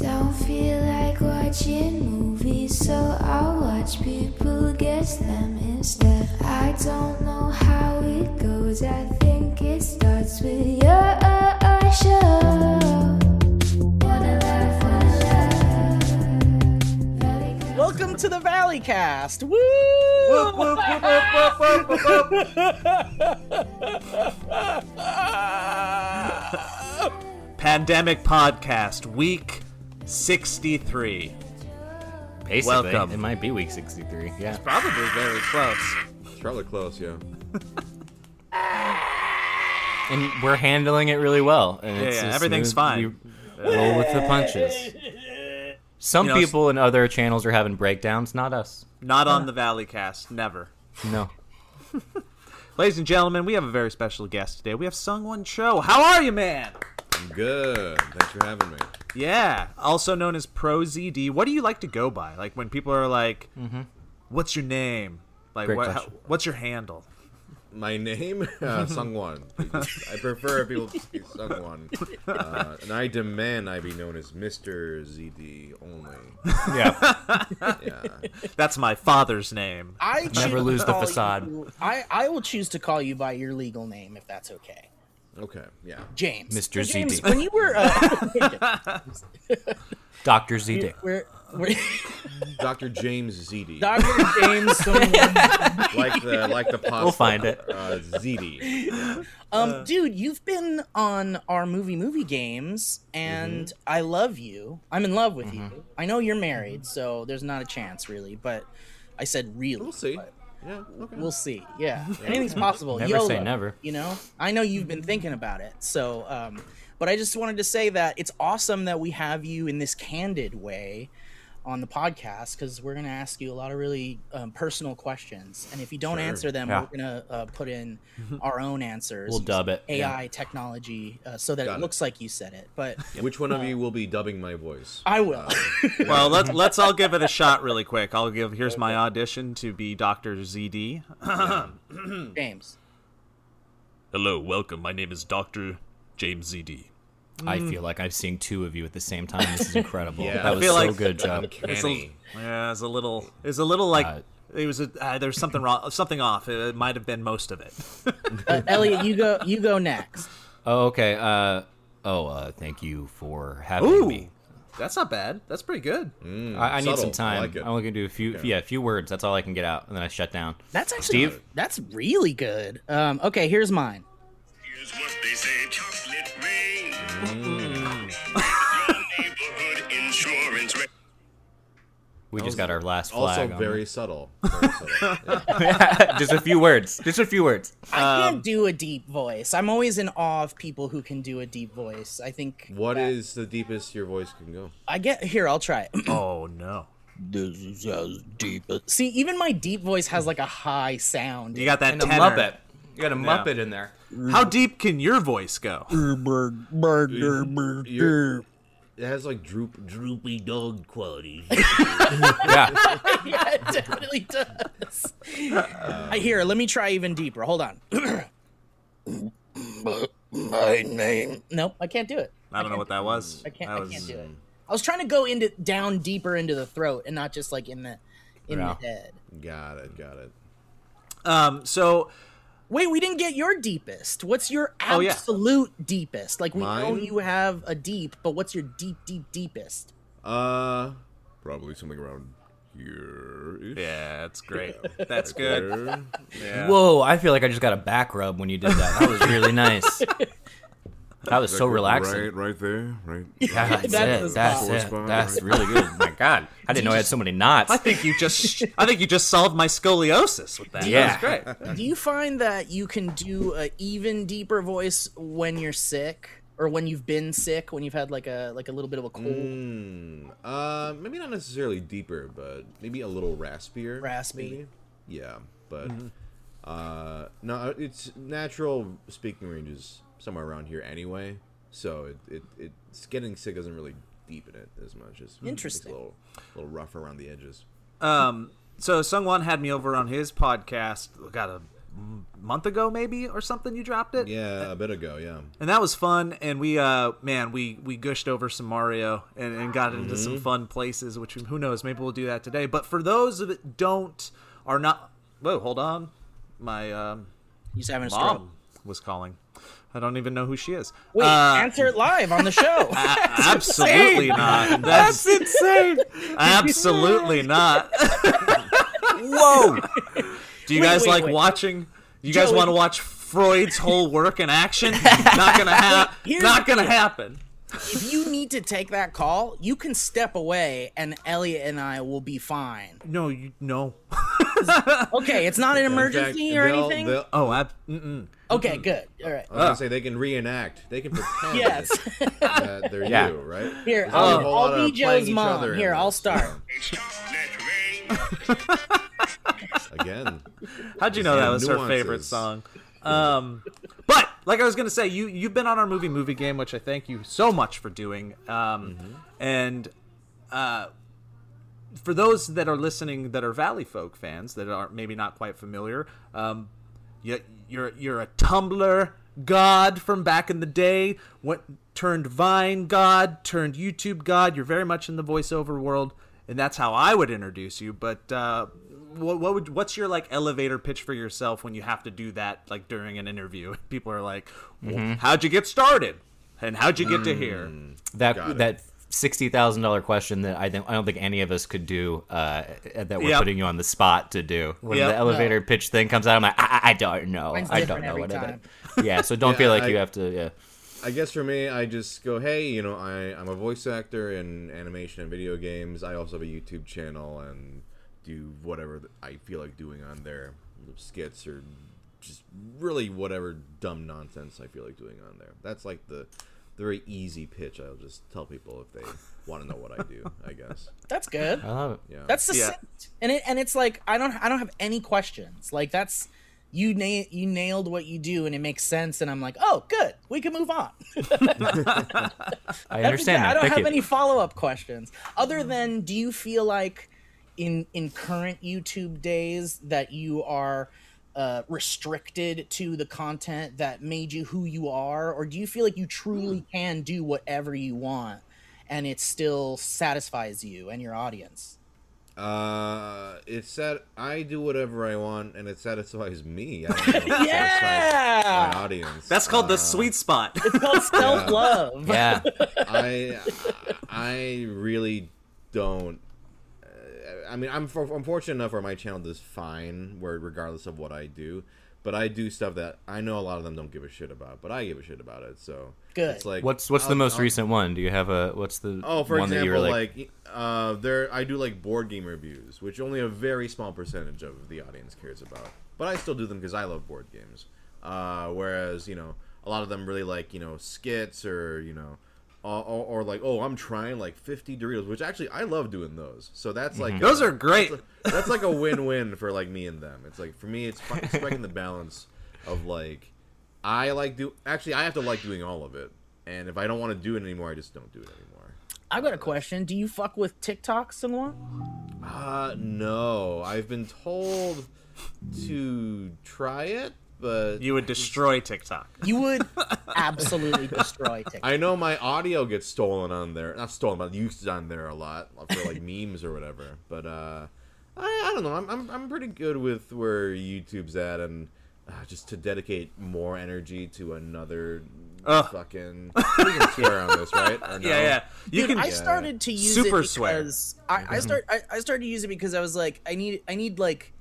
Don't feel like watching movies, so I'll watch people guess them instead. I don't know how it goes, I think it starts with your show. Wanna laugh, wanna laugh. Very good. Welcome to the Valley Cast. Woo! Pandemic Podcast, week 63. Basically, Welcome. it might be week 63. Yeah. It's probably very close. It's rather close, yeah. And we're handling it really well. And Yeah, it's yeah, everything's smooth- fine. Roll with the punches. Some You know, people in other channels are having breakdowns, not us. Not on the Valley Cast, never. No. Ladies and gentlemen, we have a very special guest today. We have SungWon Cho. How are you, man? I'm good. Thanks for having me. Yeah, also known as ProZD. What do you like to go by? Like when people are like, "What's your name?" Like, Great what, how, what's your handle? My name, uh, Sungwon. I prefer if people say Sungwon. Uh, and I demand I be known as Mr. ZD only. Yeah. Yeah. That's my father's name. I Never lose the facade. you- I, I will choose to call you by your legal name if that's okay. Okay, yeah. James. Mr. So, James, ZD. when you were uh, Dr. Z Dick. we're, we're, Dr. James ZD. Dr. James someone, like the like the pasta. We'll find it. Uh, ZD. um dude, you've been on our movie movie games and Mm-hmm. I love you. I'm in love with you. I know you're married, so there's not a chance really, but I said really. We'll see. Yeah. Okay. We'll see. Yeah, anything's possible. Never YOLO, say never. You know, I know you've been thinking about it. So, um, but I just wanted to say that it's awesome that we have you in this candid way on the podcast because we're gonna ask you a lot of really um, personal questions, and if you don't Sure. answer them, Yeah. we're gonna uh, put in our own answers. We'll dub it, AI technology uh, so that Got it it. looks like you said it. But Which one of you will be dubbing my voice? I will. Well, let's let's all give it a shot really quick. I'll give. Here's my audition to be Doctor ZD. James. Hello, welcome. My name is Doctor James ZD. I feel like I'm seeing two of you at the same time. This is incredible. Yeah. that I was feel so like- good job. It's a, Uncanny. yeah, it's a little. It's a little like. Uh, it was a. Uh, there's something wrong. Something off. It might have been most of it. Uh, Elliot, you go. You go next. Oh, okay. Uh, oh, uh, thank you for having Ooh, me. that's not bad. That's pretty good. I, I need some subtle. I time. like. I'm only gonna do a few, yeah, a few words. That's all I can get out, and then I shut down. That's actually Steve? That's really good. Um, okay, here's mine. Here's Mm. Neighborhood insurance rate. We just got our last Also flag. on very subtle. Very subtle. Yeah. there. just a few words. Just a few words. I can't do a deep voice. I'm always in awe of people who can do a deep voice. I think What is the deepest your voice can go? I get here. I'll try it. Oh no. this is as deep. as. See, even my deep voice has like a high sound. You got that And a tenor. muppet. You got a muppet in there. How deep can your voice go? You're- it has like droop, droopy dog quality. Yeah. yeah, it definitely does. I hear. Let me try even deeper. Hold on. My name. Nope, I can't do it. I don't know what that was. I can't. That I was- can't do it. I was trying to go into down deeper into the throat and not just like in the in Yeah. the head. got it, got it. Um. So Wait, we didn't get your deepest. What's your Oh, yeah. absolute deepest? Like we know Mine? you have a deep, but what's your deep, deep, deepest? Uh, probably something around here. yeah, that's great. That's good. Yeah. Whoa! I feel like I just got a back rub when you did that. That was really nice. That was so relaxing. Right, right there, right. Yeah, that's, That's it. the That's it. Spot, That's right. really good. My God, I didn't know I had so many knots. I think you just. I think you just solved my scoliosis with that. Yeah. That was great. Do you find that you can do a even deeper voice when you're sick, or when you've been sick, when you've had like a like a little bit of a cold, Mm, uh, maybe not necessarily deeper, but maybe a little raspier. Raspy. maybe. Yeah, but uh, no, it's natural speaking ranges somewhere around here anyway. So it, it it's getting sick isn't really deepen it as much as Interesting. It's a little, little rough around the edges. Um, so Sungwon had me over on his podcast. Got a month ago maybe or something. You dropped it. Yeah, a bit ago. Yeah. and that was fun and we uh man we we gushed over some mario and, and got into some fun places which who knows maybe we'll do that today but for those that don't are not whoa hold on my um He's having a stroke. was calling i don't even know who she is Wait, Uh, answer it live on the show. absolutely not that's, insane. absolutely not Whoa. do you Wait, guys wait, like wait. watching you guys want to watch freud's whole work in action not gonna happen not gonna happen if you need to take that call, you can step away, and Elliot and I will be fine. no you no Okay, it's not an In fact, emergency or they'll- anything. they'll- oh I, mm-mm. Okay, good. All right. I was gonna say they can reenact. They can pretend Yes. that they're Yeah. you, right? Here, There's only a I'll, whole lot I'll be of playing Joe's each mom. other in Here, I'll this. start. It's chocolate rain. Again, How'd you know that was her nuances. favorite song? Um, but like I was gonna say, you you've been on our movie movie game, which I thank you so much for doing. Um, and uh, for those that are listening that are Valley Folk fans that are maybe not quite familiar, um, you, you're you're a Tumblr god from back in the day. What turned Vine god, turned YouTube god. You're very much in the voiceover world, and that's how I would introduce you. But uh, what, what would what's your like elevator pitch for yourself when you have to do that like during an interview? People are like, well, "How'd you get started?" And how'd you get to here? That Got it. that sixty thousand dollar question that I don't I don't think any of us could do. Uh, that we're Yep. putting you on the spot to do. When Yep. the elevator pitch thing comes out, I'm like, I, I I don't know. Mine's I don't know every what it time. is. Yeah, so don't Yeah, feel like I- you have to. Yeah. I guess for me, I just go, hey, you know, I, I'm a voice actor in animation and video games. I also have a YouTube channel and do whatever I feel like doing on there, skits or just really whatever dumb nonsense I feel like doing on there. That's like the, the very easy pitch. I'll just tell people if they want to know what I do. I guess. That's good. I love it. Yeah. That's succinct. And it and it's like I don't I don't have any questions. Like that's you na- you nailed what you do and it makes sense and I'm like, "Oh, good. We can move on." I understand. it. I don't Thank have you. any follow-up questions other than do you feel like in in current YouTube days that you are uh, restricted to the content that made you who you are, or do you feel like you truly can do whatever you want and it still satisfies you and your audience? Uh, it's sad. I do whatever I want, and it satisfies me. I don't know if it satisfies Yeah, my audience. That's called the Uh, sweet spot. it's called self-love. Yeah. I I really don't. I mean, I'm for, I'm fortunate enough where my channel does fine, where regardless of what I do, but I do stuff that I know a lot of them don't give a shit about, but I give a shit about it. So Good. It's like What's what's the I'll- most I'll- recent one? Do you have a what's the Oh, for one that you were example, like, like, uh, there I do like board game reviews, which only a very small percentage of the audience cares about. But I still do them because I love board games. Uh, whereas you know a lot of them really like you know skits or you know. Or, or, or like oh I'm trying like 50 Doritos which actually I love doing those so that's like Mm-hmm. Those are great. that's, a- that's like a win-win for like me and them it's like for me it's fi- striking the balance of like I like do actually I have to like doing all of it and if I don't want to do it anymore I just don't do it anymore I've got a question. Do you fuck with TikTok, Sungwon? Uh, no. I've been told to try it, but You would destroy TikTok. You would absolutely destroy TikTok. I know my audio gets stolen on there. Not stolen, but used on there a lot for like memes or whatever. But uh, I, I don't know. I'm, I'm I'm pretty good with where YouTube's at, and uh, just to dedicate more energy to another Ugh. fucking. We can swear on this, right? Or no? Yeah, yeah. You Dude, can. I started to use Super it swear. because I, I start I, I started to use it because I was like I need I need like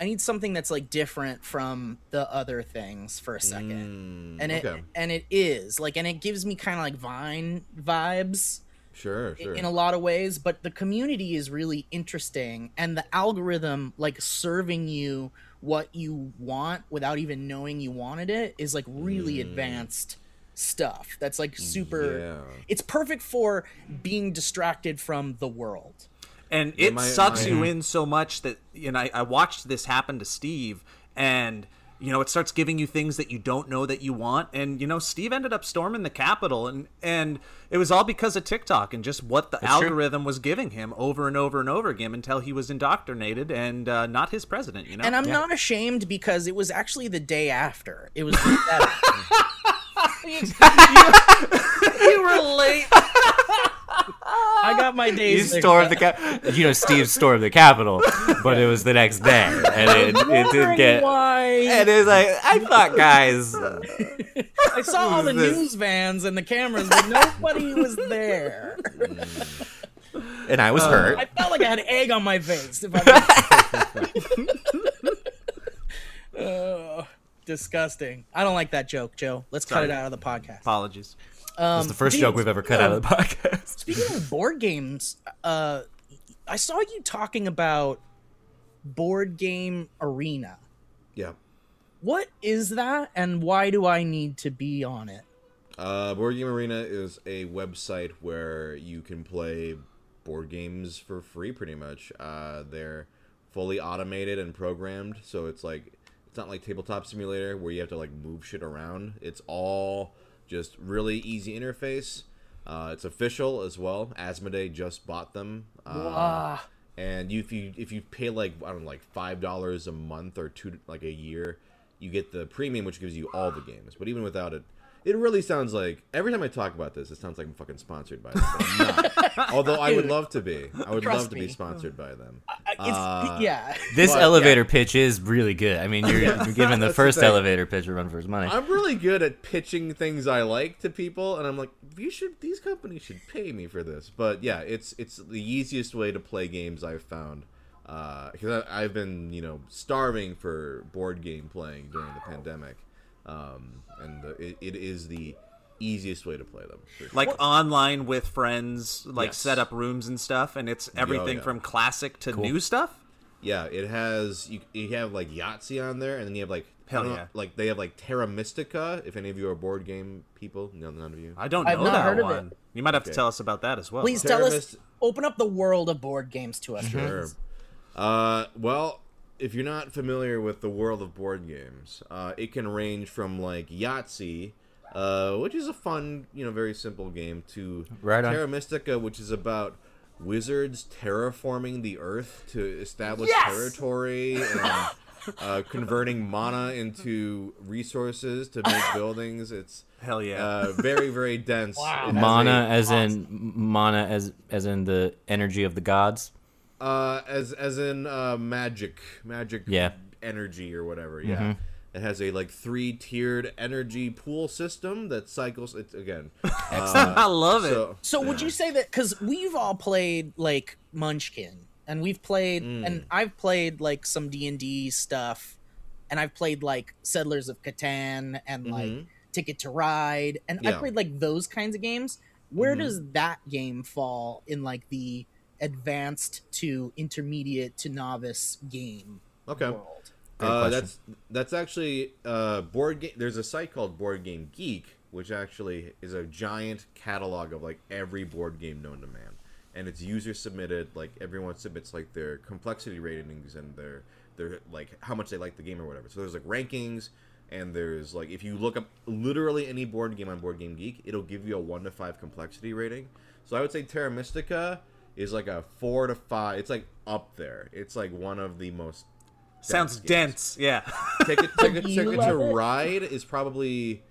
I need something that's like different from the other things for a second. Mm, and it okay. and it is like and it gives me kind of like Vine vibes Sure, sure. in a lot of ways, but the community is really interesting and the algorithm like serving you what you want without even knowing you wanted it is like really mm. advanced stuff. That's like super Yeah. it's perfect for being distracted from the world. And it my- sucks my- you in so much that you know I, I watched this happen to Steve and you know, it starts giving you things that you don't know that you want. And you know, Steve ended up storming the Capitol, and and it was all because of TikTok and just what the true. algorithm was giving him over and over and over again until he was indoctrinated and uh, not his president. You know, And I'm not ashamed because it was actually the day after. It was the better. you, you were late. I got my You days. mixed stormed the cap. You know, Steve stormed the Capitol, but it was the next day, and it, it didn't get. Why? And it was like, I thought, guys, I saw all the news vans and the cameras, but nobody was there. and I was I hurt. I felt like I had egg on my face. If I Ugh, disgusting. I don't like that joke, Joe. Let's cut it out of the podcast. Apologies. That's the first Steve, joke we've ever cut out of the podcast. Speaking of board games, uh, I saw you talking about board game arena. Yeah. What is that, and why do I need to be on it? Uh, Board Game Arena is a website where you can play board games for free, pretty much. Uh, they're fully automated and programmed, so it's like it's not like Tabletop Simulator where you have to like move shit around. It's all just really easy interface. Uh, it's official as well. Asmodee just bought them. Uh, Ah, and you, if you if you pay like I don't know, like five dollars a month or two like a year, you get the premium, which gives you all the games. But even without it, it really sounds like every time I talk about this, it sounds like I'm fucking sponsored by them. But I'm not. Although I would love to be. I would trust love to me. be sponsored by them. I- it's, Uh, yeah. This But, elevator pitch is really good. I mean, you're, Yeah, you're giving the that's the first elevator pitch a run for his money. I'm really good at pitching things I like to people, and I'm like, you should. These companies should pay me for this. But yeah, it's it's the easiest way to play games I've found. Because I I've been you know starving for board game playing during the pandemic, um, and the, it, it is the easiest way to play them. sure. Like online with friends, like Yes. set up rooms and stuff, and it's everything yeah. from classic to new stuff. Yeah, it has you. You have like Yahtzee on there, and then you have like Hell I don't know, yeah. like they have like Terra Mystica. If any of you are board game people, no, none of you. I don't I've know not that heard of it. one. You might have to tell us about that as well. Please Terra tell us. Myst- Open up the world of board games to us. Sure. Uh, well, if you're not familiar with the world of board games, uh, it can range from like Yahtzee, uh, which is a fun, you know, very simple game, to Right on. Terra Mystica, which is about wizards terraforming the earth to establish Yes! territory and uh, converting mana into resources to make buildings. It's Hell yeah. uh, very, very dense. Wow. Mana, a- as in mana, as as in the energy of the gods. Uh, as as in uh, magic, magic, Yeah. energy or whatever. Yeah, it has a like three tiered energy pool system that cycles. It's again. I love it. So, So would you say that because we've all played like Munchkin, and we've played, Mm. and I've played like some D and D stuff, and I've played like Settlers of Catan and like Ticket to Ride, and I Mm-hmm. Yeah. Mm-hmm. played like those kinds of games. Where does that game fall in like the advanced to intermediate to novice game okay. world? Uh, that's that's actually uh, board game. There's a site called Board Game Geek, which actually is a giant catalog of like every board game known to man, and it's user submitted. Like everyone submits like their complexity ratings and their their like how much they like the game or whatever. So there's like rankings, and there's like if you look up literally any board game on Board Game Geek, it'll give you a one to five complexity rating. So I would say Terra Mystica is like a four to five. It's like up there. It's like one of the most Sounds games. dense. Yeah. Ticket, ticket, ticket to it? Ride is probably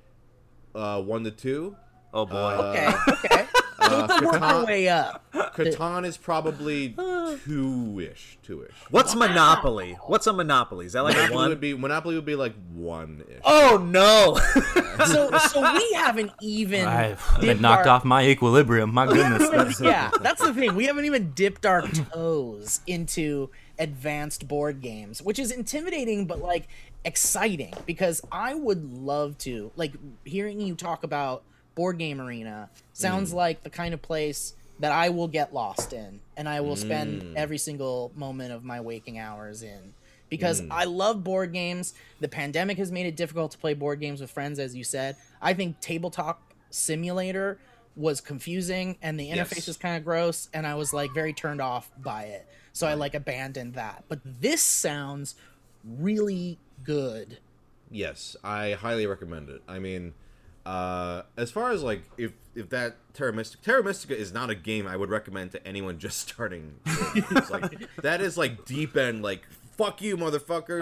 uh, one to two. oh boy. Uh, Okay, okay. So Uh, let's work our way up. Catan is probably two-ish, two-ish. What's Monopoly? What's a Monopoly? Is that like a Monopoly one? would be Monopoly would be like one-ish. Oh no! So, so we haven't even I've been knocked our- off my equilibrium. My goodness. That's, yeah, that's the thing. We haven't even dipped our toes into advanced board games, which is intimidating but like exciting because I would love to like hearing you talk about board game arena sounds mm. like the kind of place that I will get lost in and I will spend mm. every single moment of my waking hours in because mm. I love board games. The pandemic has made it difficult to play board games with friends as you said. I think tabletop simulator was confusing and the interface Yes. was kind of gross and I was like very turned off by it. So I like abandoned that. But this sounds really good Yes, I highly recommend it. I mean, uh, as far as like if if that Terra Mystica, Terra Mystica is not a game I would recommend to anyone just starting. Like that is like deep end like fuck you motherfucker,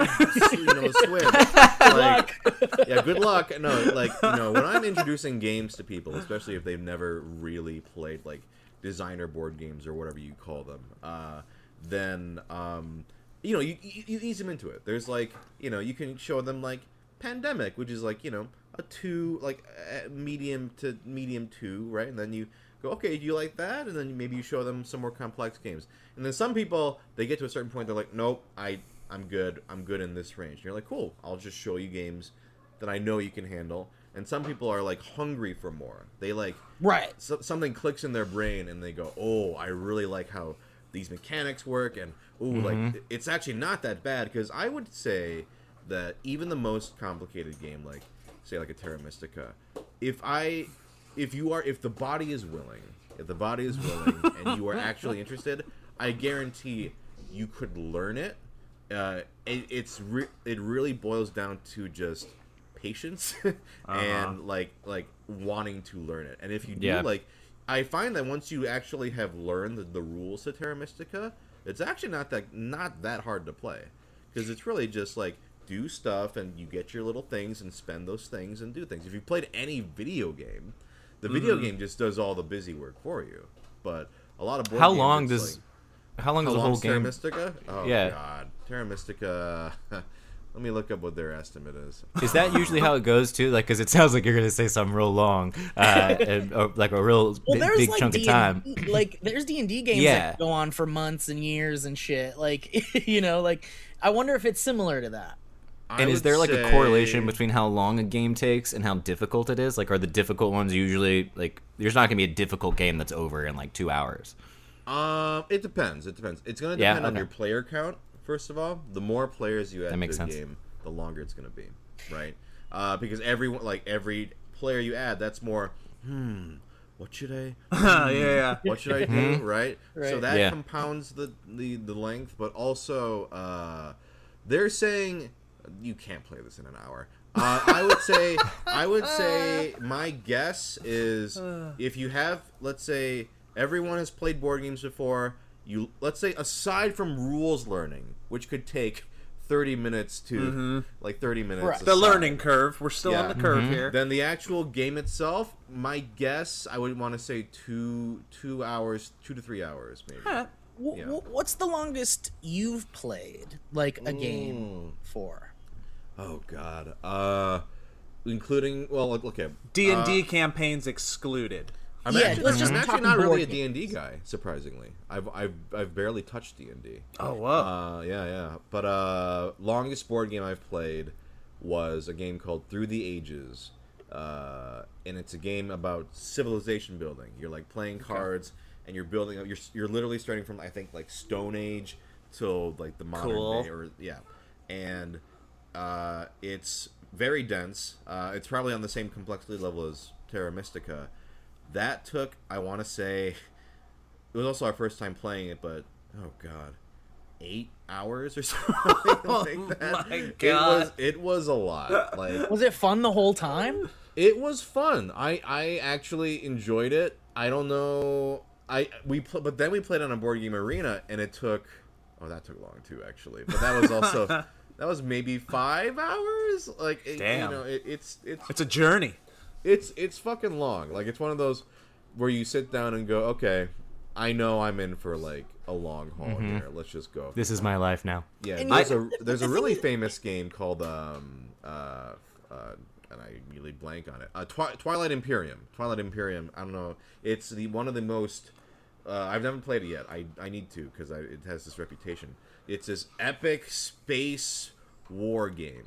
you know, swim. Like, yeah, good luck. No, like you know, when I'm introducing games to people, especially if they've never really played like designer board games or whatever you call them, uh, then um, you know, you, you you ease them into it. There's like you know, you can show them like Pandemic, which is like you know a two like uh, medium to medium two, right? And then you go, okay, do you like that? And then maybe you show them some more complex games. And then some people they get to a certain point, they're like, nope, I I'm good, I'm good in this range. And you're like, cool, I'll just show you games that I know you can handle. And some people are like hungry for more. They like Right. so, something clicks in their brain and they go, "Oh, I really like how these mechanics work," and "Oh, like it's actually not that bad." Because I would say that even the most complicated game, like say like a Terra Mystica, if I, if you are, if the body is willing, if the body is willing, and you are actually interested, I guarantee you could learn it. Uh, it it's re- it really boils down to just patience and like like wanting to learn it. And if you do Yeah. like I find that once you actually have learned the, the rules to Terra Mystica, it's actually not that not that hard to play because it's really just like do stuff and you get your little things and spend those things and do things. If you played any video game, the video game just does all the busy work for you. But a lot of board How games, long does like, how long how does the whole Terra game? Mystica? Oh Yeah. god, Terra Mystica. Let me look up what their estimate is. Is that usually how it goes too? Like, because it sounds like you're gonna say something real long, uh, and, or like a real Well, big, big like chunk D of time. like there's D and D games Yeah. that go on for months and years and shit. Like you know, like I wonder if it's similar to that. I And is there like a correlation between how long a game takes and how difficult it is? Like, are the difficult ones usually like there's not gonna be a difficult game that's over in like two hours? Um, it depends. It depends. It's gonna Yeah, depend on your player count. First of all, the more players you add to makes the sense. game, the longer it's gonna be, right? Uh, because everyone, like every player you add, that's more. Hmm. What should I? yeah, yeah. What should I do? Right? right? So that Yeah. compounds the, the the length, but also uh, they're saying you can't play this in an hour. Uh, I would say I would say my guess is if you have let's say everyone has played board games before, you let's say aside from rules learning, which could take 30 minutes to like 30 minutes Right. The learning curve. We're still on the curve here. Then the actual game itself, my guess, I would want to say two two hours, two to three hours, maybe. Huh. W- Yeah. w- what's the longest you've played like a game for? Oh God. Uh, including well, look- okay. D and Uh, D campaigns excluded. I'm Yeah, actually, let's just I'm actually talk not really a board D and D guy. Surprisingly, I've I've I've barely touched D and D. Oh wow. Uh, yeah, yeah. But uh, longest board game I've played was a game called Through the Ages, uh, and it's a game about civilization building. You're like playing cards, and you're building. up You're you're literally starting from I think like Stone Age till like the modern Cool. day, or yeah, and uh, it's very dense. Uh, it's probably on the same complexity level as Terra Mystica. That took, I want to say, it was also our first time playing it, but oh god, eight hours or something like that. my It was it was a lot. Like Was it fun the whole time? it was fun. I I actually enjoyed it. I don't know. I we pl- but then we played on a board game arena, and it took. Oh, that took long too, actually. But that was also that was maybe five hours. Like it, Damn. you know, it, it's it's it's a journey. it's it's fucking long. Like it's one of those where you sit down and go, okay, I know I'm in for like a long haul here. Let's just go. This is my life now. Yeah, And there's you- a there's a really famous game called um uh, uh and I really blank on it. Uh, Twi- Twilight Imperium. Twilight Imperium. I don't know. It's the one of the most. Uh, I've never played it yet. I, I need to because it has this reputation. It's this epic space war game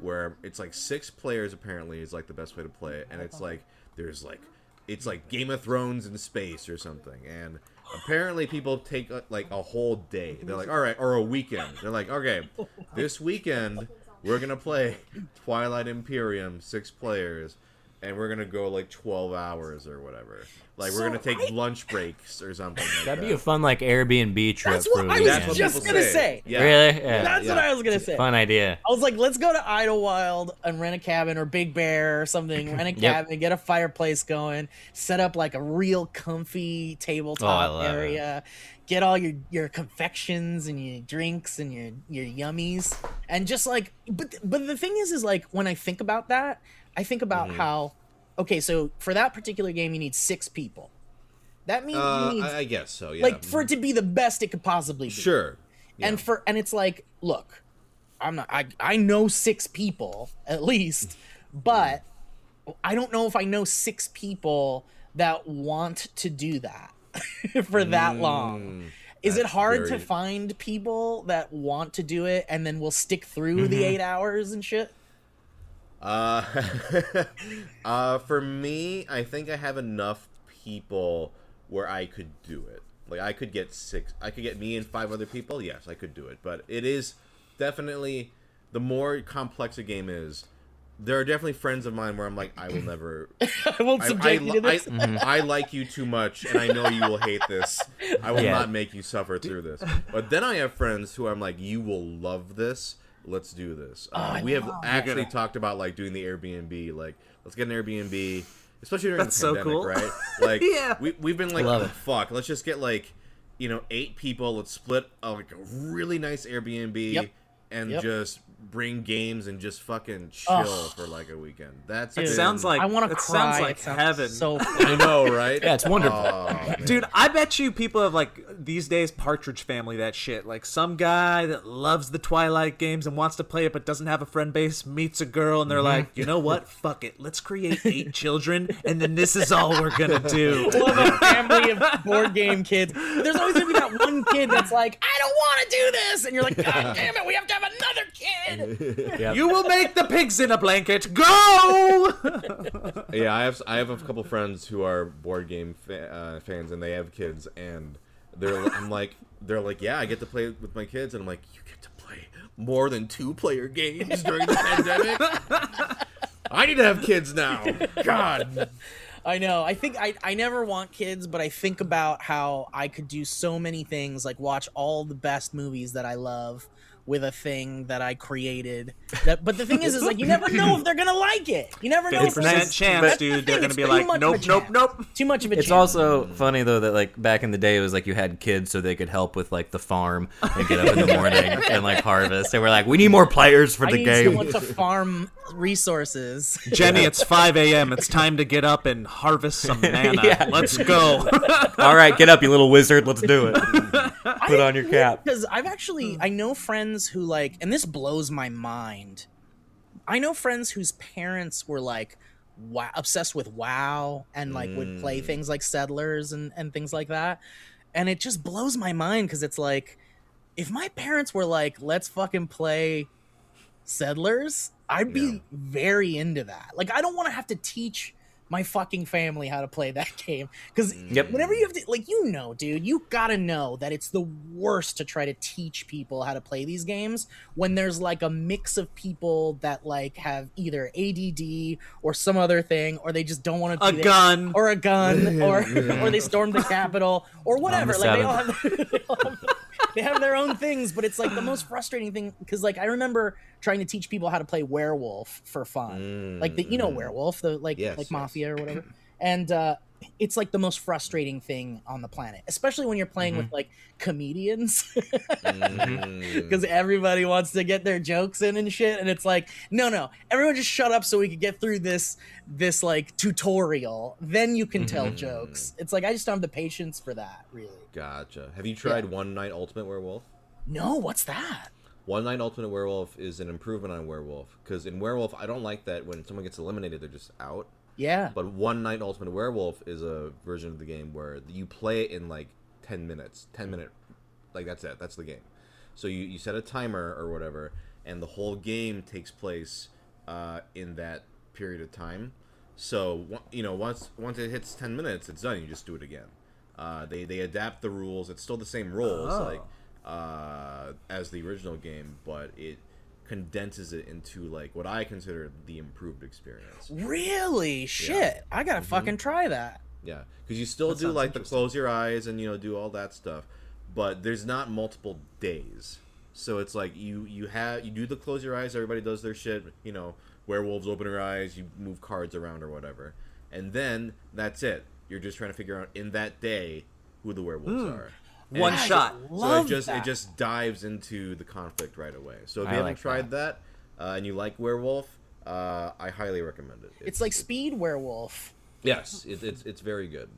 where it's like six players apparently is like the best way to play it, and it's like there's like it's like Game of Thrones in space or something, and apparently people take uh, like a whole day. They're like, all right, or a weekend. They're like, okay, this weekend we're gonna play Twilight Imperium, six players, and we're gonna go like twelve hours or whatever. Like we're So gonna take I- lunch breaks or something. Like That'd that. be a fun like Airbnb trip That's for what a I was That's what just people gonna say. say. Yeah. Really? Yeah. That's what. I was gonna say. Fun idea. I was like, let's go to Idyllwild and rent a cabin or Big Bear or something. Rent a Yep. cabin, get a fireplace going, set up like a real comfy Oh, I tabletop it. area. Get all your your confections and your drinks and your your yummies and just like, but but the thing is, is like when I think about that, I think about Mm-hmm. how, okay, so for that particular game, you need six people. That means Uh, you need I, I guess so. Yeah. like for it to be the best it could possibly be sure. and for and it's like look i'm not i i know six people at least but i don't know if i know six people that want to do that for that long is it hard to find people that want to do it and then will stick through the eight hours and shit Uh, uh, for me, I think I have enough people where I could do it. Like I could get six. I could get me and five other people. Yes, I could do it. But it is definitely the more complex a game is. There are definitely friends of mine where I'm like, I will never. i won't I, I, subject you to I, this I like you too much, and I know you will hate this. I will Yeah. not make you suffer through this. But then I have friends who I'm like, you will love this. Let's do this. Uh, I we have know. actually talked about like doing the Airbnb. Like, let's get an Airbnb, especially during That's the so pandemic, cool. right? Like, Yeah. we we've been like, oh, fuck, let's just get like, you know, eight people. Let's split uh, like a really nice Airbnb. Yep. And Yep. just bring games and just fucking chill Ugh. for like a weekend. That's Dude, It been- sounds like i want to it cry sounds like it sounds heaven. so I know, right? Yeah, it's wonderful. Oh. Dude, I bet you people have like these days Partridge Family that shit. Like some guy that loves the Twilight games and wants to play it but doesn't have a friend base meets a girl and they're mm-hmm. like, you know what? Fuck it, let's create eight children and then this is all we're gonna do. We'll have a family of board game kids. There's always gonna be that one kid that's like, I don't want to do this, and you're like, God damn it, we have to have another kid. Yep. You will make the pigs in a blanket. Go! yeah, I have I have a couple friends who are board game fa- uh, fans, and they have kids, and they're I'm like they're like, yeah, I get to play with my kids, and I'm like, you get to play more than two player games during the pandemic. I need to have kids now. God, I know. I think I I never want kids, but I think about how I could do so many things, like watch all the best movies that I love with a thing that I created. That, but the thing is, is like you never know if they're gonna like it. You never know. Fifty if percent it's- chance, that's the dude. They're gonna it's be like, nope, nope, nope. Too much of a It's chance. also funny though that like back in the day it was like you had kids so they could help with like the farm and get up in the morning and like harvest. And we're like, we need more players for I the need game. someone to farm resources. Jenny, it's 5 a.m. It's time to get up and harvest some mana. Yeah. Let's go. All right, get up, you little wizard. Let's do it. Put on your cap. because I've actually hmm. I know friends who like, and this blows my mind. I know friends whose parents were like wow, obsessed with WoW and like would play hmm. things like Settlers and and things like that, and it just blows my mind because it's like, if my parents were like, let's fucking play Settlers, I'd be Yeah. very into that. Like, I don't want to have to teach my fucking family how to play that game because mm. Yep. whenever you have to like you know dude you gotta know that it's the worst to try to teach people how to play these games when there's like a mix of people that like have either add or some other thing or they just don't want to A gun. or a gun or or they stormed the capitol or whatever like they all, have, they all have they have their own things but it's like the most frustrating thing because like i remember trying to teach people how to play werewolf for fun. Like the you know werewolf the like Yes, like yes. mafia or whatever. And uh it's like the most frustrating thing on the planet especially when you're playing with mm-hmm. like comedians. Mm-hmm. Because everybody wants to get their jokes in and shit and it's like no no everyone just shut up so we can get through this this like tutorial. Then you can tell mm-hmm. jokes. It's like i just don't have the patience for that really. Gotcha. Have you tried One Night Ultimate Werewolf? no what's that? One Night Ultimate Werewolf is an improvement on Werewolf because in Werewolf I don't like that when someone gets eliminated they're just out. Yeah But One Night Ultimate Werewolf is a version of the game where you play it in like ten minutes, ten minute, like that's it. That's the game. So you, you set a timer or whatever, and the whole game takes place uh, in that period of time. So you know once once it hits ten minutes, it's done. You just do it again. Uh, they they adapt the rules. It's still the same rules Oh. like uh, as the original game, but it condenses it into like what I consider the improved experience. Really? Shit. I gotta Mm-hmm. fucking try that. Yeah, because you still do like the close your eyes and you know do all that stuff, but there's not multiple days. So it's like you you have you do the close your eyes. Everybody does their shit. You know, werewolves open their eyes. You move cards around or whatever, and then that's it. You're just trying to figure out in that day who the werewolves are. One shot. So it just that. it just dives into the conflict right away. So if I you haven't like tried that, uh, and you like werewolf, uh, I highly recommend it. It's like Speed Werewolf. Yes, it, it's it's very good.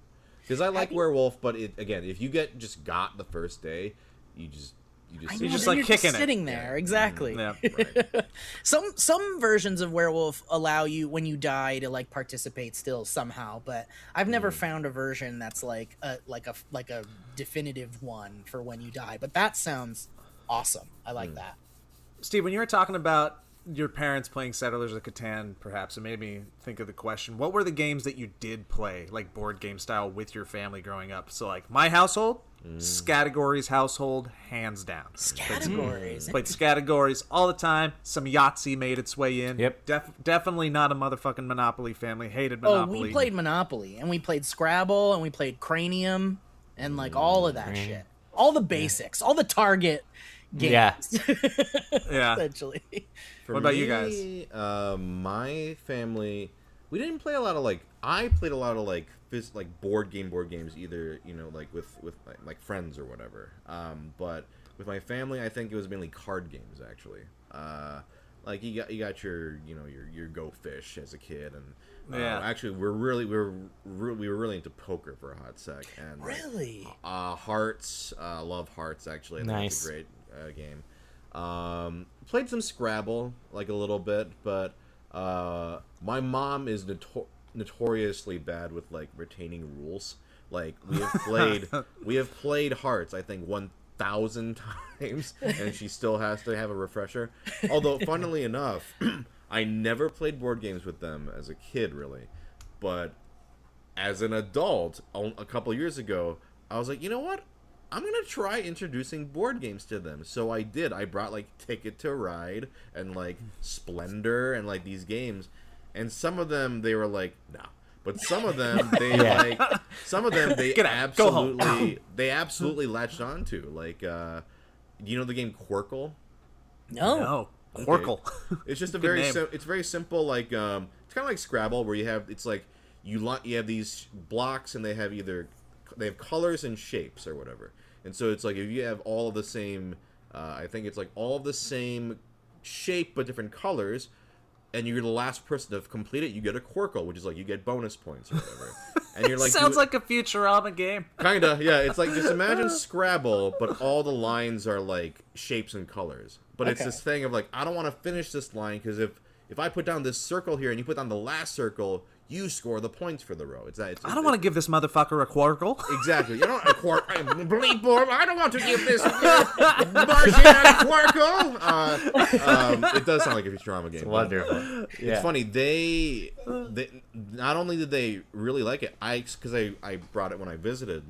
Because I like you- werewolf, but it again, if you get just got the first day, you just you just know, just like you're kicking it. sitting there. Mm, exactly. Yeah. right. some some versions of werewolf allow you when you die to like participate still somehow but i've never mm. found a version that's like a like a like a definitive one for when you die but that sounds awesome i like mm. that Steve, when you were talking about your parents playing Settlers of Catan, perhaps it made me think of the question: What were the games that you did play, like board game style, with your family growing up? So, like my household, Scattergories household, hands down. categories Played Scattergories all the time. Some Yahtzee made its way in. Yep. Def- definitely not a motherfucking Monopoly family. Hated oh Monopoly. we played monopoly and we played scrabble and we played cranium and like all of that shit all the basics all the target games Yeah. Yeah. essentially For What about you guys? Uh, my family, we didn't play a lot of like. I played a lot of like phys- like board game board games, either you know like with with like, like friends or whatever. Um, but with my family, I think it was mainly card games actually. Uh, like you got you got your you know your your Go Fish as a kid, and uh, Yeah. actually we're really we were re- we were really into poker for a hot sec, and really uh, Hearts, uh, love Hearts actually. I think it's Nice. a great uh, game. Um, played some Scrabble like a little bit, but uh, my mom is notor- notoriously bad with like retaining rules. Like we have played, we have played Hearts. I think one thousand times, and she still has to have a refresher. Although, funnily enough, I never played board games with them as a kid, really, but as an adult a a couple years ago i was like you know what i'm gonna try introducing board games to them so i did i brought like ticket to ride and like splendor and like these games and some of them they were like no but some of them they Yeah. like some of them they Get out. Go home. absolutely they absolutely latched onto like uh do you know the game qwirkle no No. Qwirkle. it's just a very name. sim- it's very simple like um it's kind of like Scrabble where you have it's like you li- you have these blocks and they have either they have colors and shapes or whatever. And so it's like if you have all of the same uh, I think it's like all of the same shape but different colors and you're the last person to complete it, you get a Qwirkle, which is like you get bonus points or whatever. And you're like Sounds doing- like a Futurama game. Kinda, yeah. It's like just imagine Scrabble, but all the lines are like shapes and colors. But it's this thing of like I don't want to finish this line because if if I put down this circle here and you put down the last circle, you score the points for the row. It's that. It's, I don't want to give this motherfucker a Qwirkle. Exactly. You don't a quark. Bleep boy, I don't want to give this Martian a Quarkle. Uh, um, it does sound like a Futurama game. but- Wonderful. it's funny they, they not only did they really like it i because I, I brought it when i visited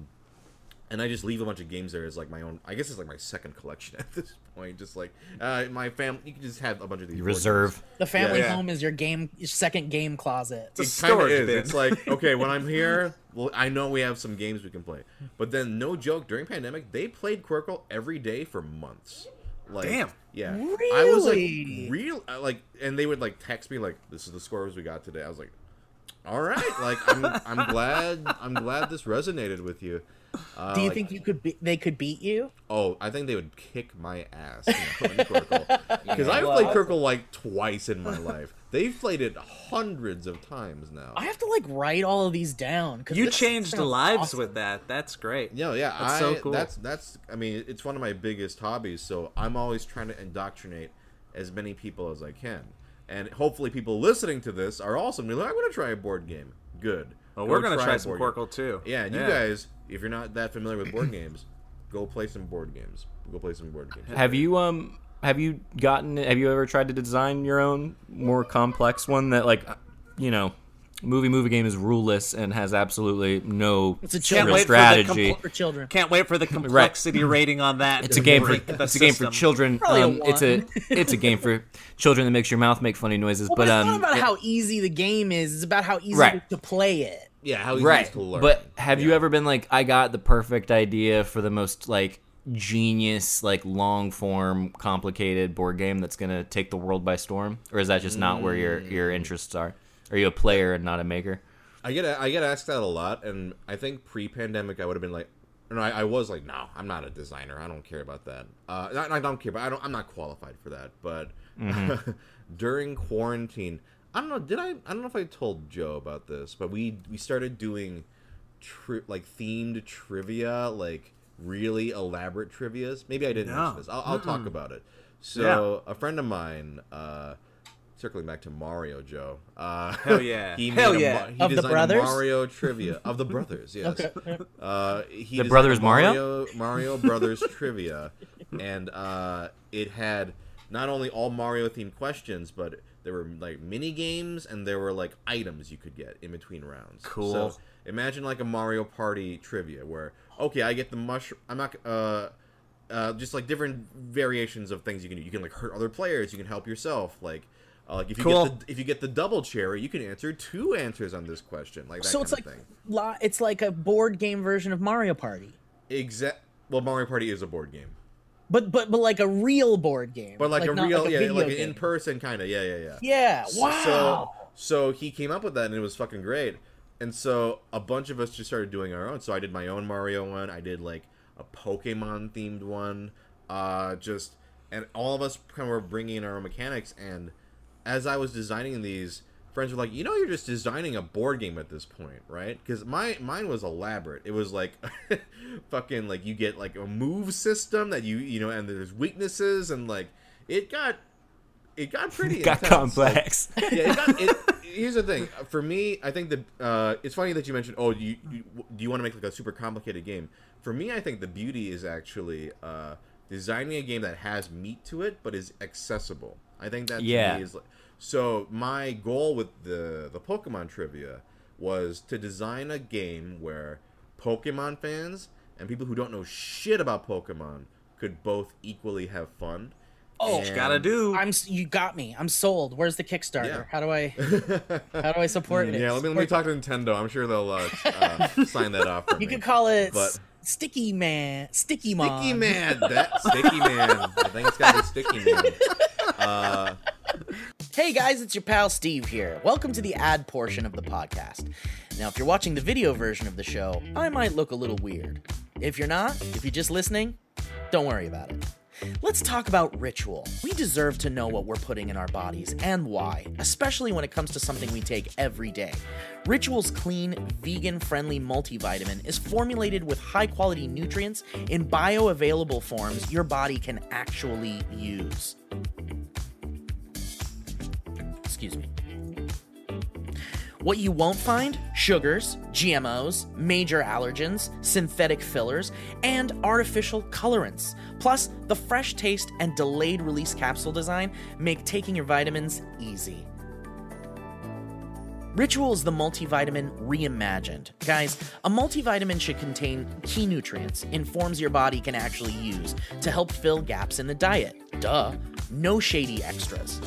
and i just leave a bunch of games there as like my own i guess it's like my second collection at this point just like uh, my family you can just have a bunch of these board Reserve. The family Yeah. home is your game your second game closet. games. a it kind of storage is bin. it's like okay when i'm here well i know we have some games we can play but then no joke during pandemic they played qwirkle every day for months like Damn. yeah Really? i was like real uh, like and they would like text me like this is the scores we got today i was like all right like i'm i'm glad i'm glad this resonated with you uh, Do you like- think you could be, they could beat you? oh i think they would kick my ass you know, in because i've played Qwirkle like twice in my life they've played it hundreds of times now I have to like write all of these down. 'cause You changed lives awesome. with that. That's great. Yeah, yeah, That's I, so cool. That's that's. I mean, it's one of my biggest hobbies. So I'm always trying to indoctrinate as many people as I can, and hopefully, people listening to this are also gonna be like, "I'm going to try a board game." Good. Well, Go we're gonna try a some board game. Qwirkle too. Yeah, and you guys, if you're not that familiar with board games, go play some board games. Go play some board games. Have you um have you gotten have you ever tried to design your own more complex one that like you know movie movie game is ruleless and has absolutely no It's a real children's wait for the strategy. for children. Can't wait for the complexity rating on that. It's a game for break the it's a game for children. Probably a Um, it's a it's a game for children that makes your mouth make funny noises. Well, but it's um, not about how easy the game is. It's about how easy Right. to play it. Yeah, how easy right. to learn. But have you ever been like, I got the perfect idea for the most like genius, like long form, complicated board game that's gonna take the world by storm, or is that just not where your Mm. your interests are? Are you a player and not a maker? I get I get asked that a lot, and I think pre-pandemic I would have been like, no, I, I was like, no, I'm not a designer. I don't care about that. Uh, not, I don't care, but I don't. I'm not qualified for that. But during quarantine, I don't know. Did I? I don't know if I told Joe about this, but we we started doing tri- like themed trivia, like really elaborate trivia's. Maybe I didn't No. mention this. I'll, I'll talk about it. So a friend of mine. Uh, Circling back to Mario, Joe. Uh, Hell yeah. he Hell made a, yeah. Ma- he Of the designed brothers? Mario trivia of the brothers. Yes. Uh, he The Brothers Mario? Mario Mario Brothers trivia, and uh, it had not only all Mario themed questions, but there were like mini games and there were like items you could get in between rounds. Cool. So imagine like a Mario Party trivia where okay, I get the mushroom. I'm not. Uh, uh, just like different variations of things you can do. You can like hurt other players. You can help yourself. Like, uh, like if you Cool. get the if you get the double cherry, you can answer two answers on this question. Like that so kind it's of like thing. li- it's like a board game version of Mario Party, Exact. Well, Mario Party is a board game, but but but like a real board game, but like, a not real, like a yeah, like an in person kind of. Yeah, yeah, yeah. Yeah. Wow. So, so he came up with that, and it was fucking great. And so a bunch of us just started doing our own. So I did my own Mario one. I did like a Pokemon themed one. Uh, just and all of us kind of were bringing in our own mechanics. And as I was designing these, friends were like, "You know, you're just designing a board game at this point, right?" Because my mine was elaborate. It was like fucking like you get like a move system that you you know, and there's weaknesses and like it got it got pretty Got intense. Like, complex. yeah, it got, it, here's the thing. For me, I think the uh, it's funny that you mentioned. Oh, you, you do you want to make like a super complicated game? For me, I think the beauty is actually uh, designing a game that has meat to it, but is accessible. I think that Yeah. is like, so. My goal with the the Pokemon trivia was to design a game where Pokemon fans and people who don't know shit about Pokemon could both equally have fun. Oh, And- Gotta do. I'm you got me. I'm sold. Where's the Kickstarter? Yeah. How do I how do I support it? Yeah, let me, let me talk to Nintendo. I'm sure they'll uh, uh, sign that off for You me. could call it But- Sticky Man, Sticky Man. Sticky Man. That Sticky Man. I think it's got to be Sticky Man. Uh, Hey guys, it's your pal Steve here. Welcome to the ad portion of the podcast. Now, if you're watching the video version of the show, I might look a little weird. If you're not, if you're just listening, don't worry about it. Let's talk about ritual. We deserve to know what we're putting in our bodies and why, especially when it comes to something we take every day. Ritual's clean, vegan friendly multivitamin is formulated with high quality nutrients in bioavailable forms your body can actually use. Excuse me. What you won't find sugars, GMOs, major allergens, synthetic fillers, and artificial colorants. Plus, the fresh taste and delayed release capsule design make taking your vitamins easy. Ritual is the multivitamin reimagined. Guys, a multivitamin should contain key nutrients in forms your body can actually use to help fill gaps in the diet. Duh. No shady extras.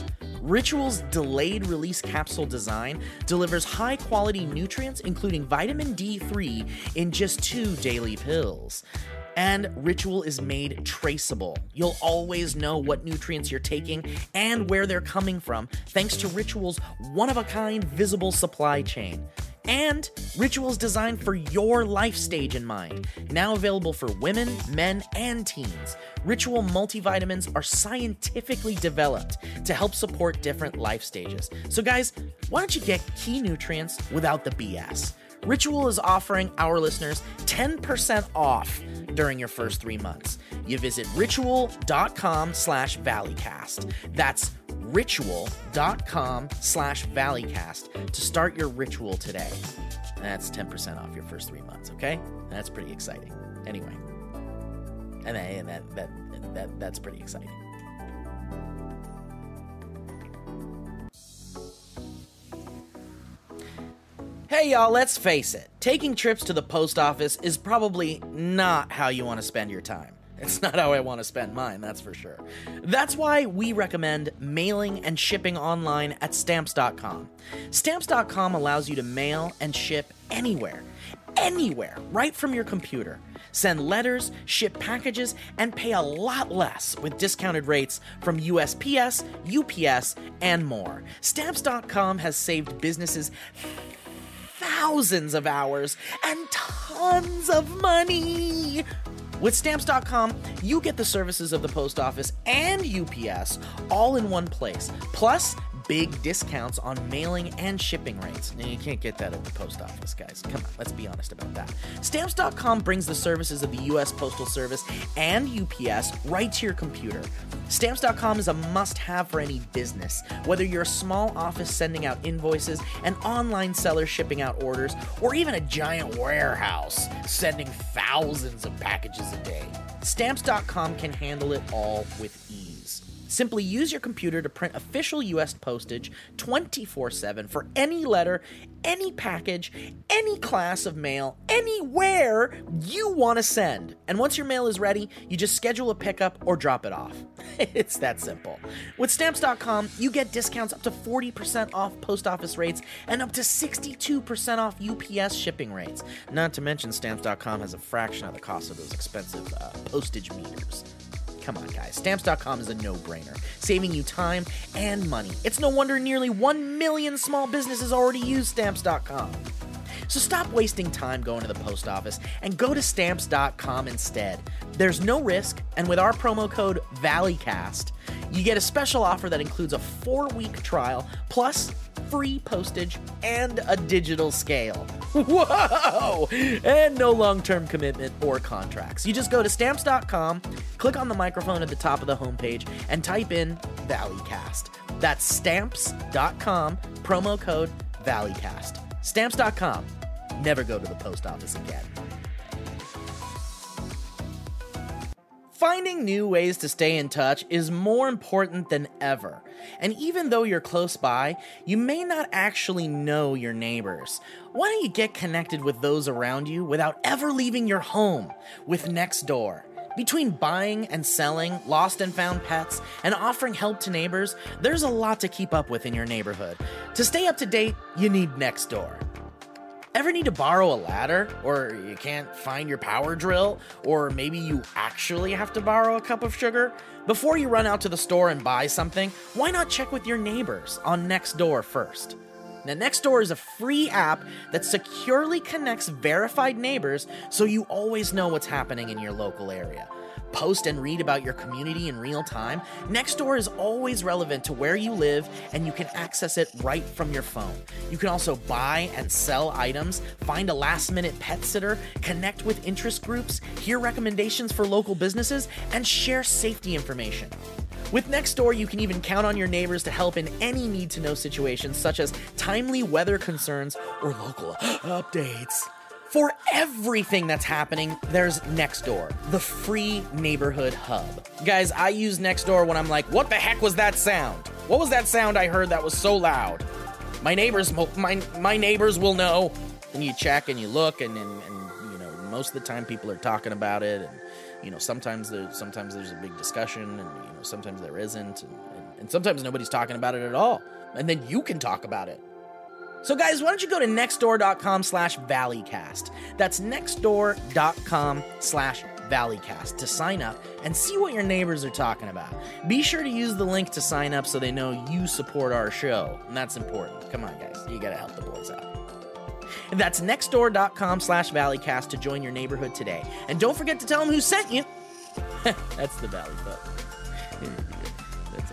Ritual's delayed release capsule design delivers high quality nutrients, including vitamin D3, in just two daily pills. And Ritual is made traceable. You'll always know what nutrients you're taking and where they're coming from, thanks to Ritual's one of a kind visible supply chain. And Ritual's designed for your life stage in mind. Now available for women, men, and teens. Ritual multivitamins are scientifically developed to help support different life stages. So, guys, why don't you get key nutrients without the BS? Ritual is offering our listeners 10% off during your first three months. You visit ritual.com slash valleycast. That's ritual.com slash valleycast to start your ritual today. That's 10% off your first three months, okay? That's pretty exciting. Anyway. And that, and that, that, that that's pretty exciting. Hey y'all, let's face it. Taking trips to the post office is probably not how you want to spend your time. It's not how I want to spend mine, that's for sure. That's why we recommend mailing and shipping online at stamps.com. Stamps.com allows you to mail and ship anywhere, anywhere, right from your computer. Send letters, ship packages, and pay a lot less with discounted rates from USPS, UPS, and more. Stamps.com has saved businesses thousands of hours and tons of money. With stamps.com, you get the services of the post office and UPS all in one place. Plus, big discounts on mailing and shipping rates. Now, you can't get that at the post office, guys. Come on, let's be honest about that. Stamps.com brings the services of the U.S. Postal Service and UPS right to your computer. Stamps.com is a must have for any business, whether you're a small office sending out invoices, an online seller shipping out orders, or even a giant warehouse sending thousands of packages a day. Stamps.com can handle it all with ease. Simply use your computer to print official US postage 24 7 for any letter, any package, any class of mail, anywhere you want to send. And once your mail is ready, you just schedule a pickup or drop it off. it's that simple. With stamps.com, you get discounts up to 40% off post office rates and up to 62% off UPS shipping rates. Not to mention, stamps.com has a fraction of the cost of those expensive uh, postage meters. Come on, guys. Stamps.com is a no brainer, saving you time and money. It's no wonder nearly 1 million small businesses already use Stamps.com. So stop wasting time going to the post office and go to stamps.com instead. There's no risk, and with our promo code ValleyCast, you get a special offer that includes a four week trial plus free postage and a digital scale. Whoa! And no long term commitment or contracts. You just go to stamps.com, click on the microphone at the top of the homepage, and type in ValleyCast. That's stamps.com, promo code ValleyCast. Stamps.com. Never go to the post office again. Finding new ways to stay in touch is more important than ever. And even though you're close by, you may not actually know your neighbors. Why don't you get connected with those around you without ever leaving your home with Nextdoor? Between buying and selling lost and found pets and offering help to neighbors, there's a lot to keep up with in your neighborhood. To stay up to date, you need Nextdoor. Ever need to borrow a ladder? Or you can't find your power drill? Or maybe you actually have to borrow a cup of sugar? Before you run out to the store and buy something, why not check with your neighbors on Nextdoor first? Now, Nextdoor is a free app that securely connects verified neighbors so you always know what's happening in your local area. Post and read about your community in real time, Nextdoor is always relevant to where you live and you can access it right from your phone. You can also buy and sell items, find a last minute pet sitter, connect with interest groups, hear recommendations for local businesses, and share safety information. With Nextdoor, you can even count on your neighbors to help in any need to know situations, such as timely weather concerns or local updates. For everything that's happening, there's Nextdoor, the free neighborhood hub. Guys, I use Nextdoor when I'm like, what the heck was that sound? What was that sound I heard that was so loud? My neighbors, my my neighbors will know. And you check and you look, and, and, and you know, most of the time people are talking about it, and you know, sometimes there's sometimes there's a big discussion, and you know, sometimes there isn't, and, and, and sometimes nobody's talking about it at all. And then you can talk about it. So, guys, why don't you go to nextdoor.com slash valleycast? That's nextdoor.com slash valleycast to sign up and see what your neighbors are talking about. Be sure to use the link to sign up so they know you support our show. And that's important. Come on, guys. You got to help the boys out. That's nextdoor.com slash valleycast to join your neighborhood today. And don't forget to tell them who sent you. that's the Valley Button. That's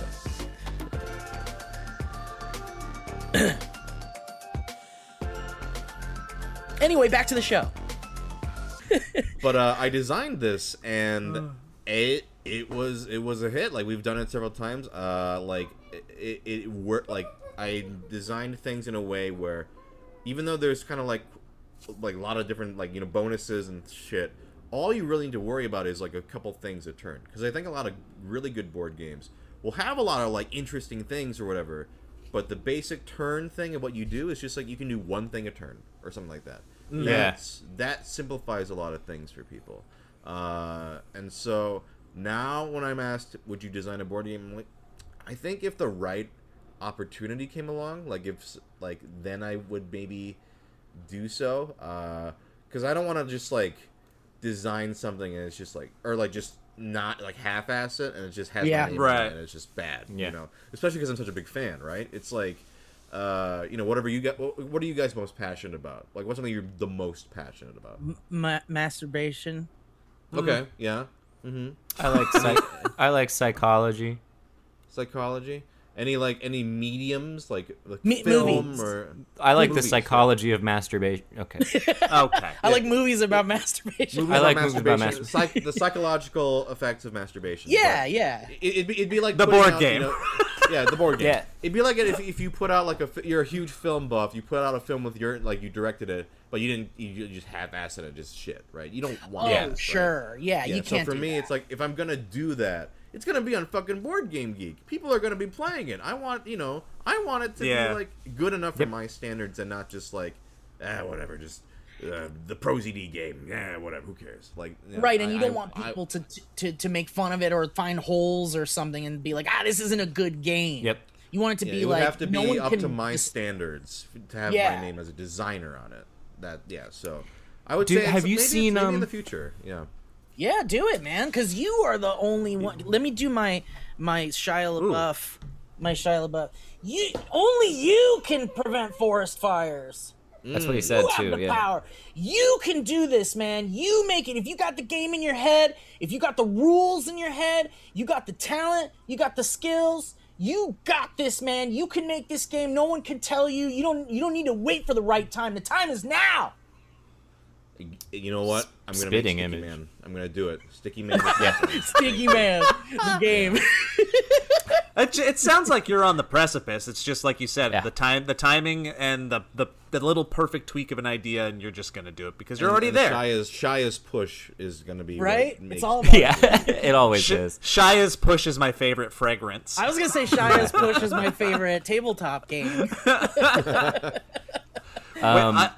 us. Anyway, back to the show. But uh, I designed this, and it it was it was a hit. Like we've done it several times. Uh, like it, it, it worked. Like I designed things in a way where, even though there's kind of like like a lot of different like you know bonuses and shit, all you really need to worry about is like a couple things a turn. Because I think a lot of really good board games will have a lot of like interesting things or whatever, but the basic turn thing of what you do is just like you can do one thing a turn or something like that. Yeah. That's, that simplifies a lot of things for people. Uh, and so now when I'm asked, would you design a board game? I'm like, I think if the right opportunity came along, like if like then I would maybe do so. Because I don't want to just like design something and it's just like or like just not like half-ass it and it just has Yeah. my name Right. on it and it's just bad. Yeah. You know, especially because I'm such a big fan, right? It's like. Uh, you know, whatever you got. What what are you guys most passionate about? Like, what's something you're the most passionate about? Ma- masturbation. Okay, yeah. Mm-hmm. I like psych- I like psychology. Psychology. Any like any mediums like like Me- film movies. or I like the Movies, psychology of masturbation. Okay. Okay. I like movies about masturbation. movies I like movies about masturbation, psych- the psychological effects of masturbation. Yeah, But yeah. It, it'd, be, it'd be like The putting board out, game. You know, yeah, the board game. Yeah. It'd be like it if, if you put out like a fi- you're a huge film buff. You put out a film with your like you directed it, but you didn't. You, you just half-assed it, just shit, right? You don't want. Oh, that, right? sure. Yeah, Yeah, you so can't. for do me, that. it's like if I'm gonna do that, it's gonna be on fucking Board Game Geek. People are gonna be playing it. I want, you know, I want it to Yeah. be like good enough for my standards and not just like, ah, whatever, just uh, the ProZD game. Yeah, whatever. Who cares? Like, you know, right, and I- you don't I- want I- people to, to to make fun of it or find holes or something and be like, ah, this isn't a good game. Yep. You want it to yeah, be it would like have to no be one up to my just- standards to have Yeah. my name as a designer on it. That yeah, so I would Dude, say it's- have you maybe it's seen, maybe in um, the future? Yeah. Yeah, do it, man, because you are the only one. Mm-hmm. Let me do my my Shia LaBeouf, my Shia LaBeouf. You only you can prevent forest fires. That's what he said You have the Yeah. power. You can do this, man. You make it. If you got the game in your head, if you got the rules in your head, you got the talent, you got the skills. You got this, man. You can make this game. No one can tell you. You don't. You don't need to wait for the right time. The time is now. You know what? I'm gonna Spitting make Sticky image. Man. I'm gonna do it. Sticky Man. Yeah. Sticky man, the game. It, it sounds like you're on the precipice. It's just like you said, Yeah. the time, the timing, and the, the the little perfect tweak of an idea, and you're just gonna do it because you're And- already and there. Shia's Shia's push is gonna be Right? makes- It's all about. Yeah. it always Sh- is. Shia's push is my favorite fragrance. I was gonna say Shia's Push is my favorite tabletop game. Um, I-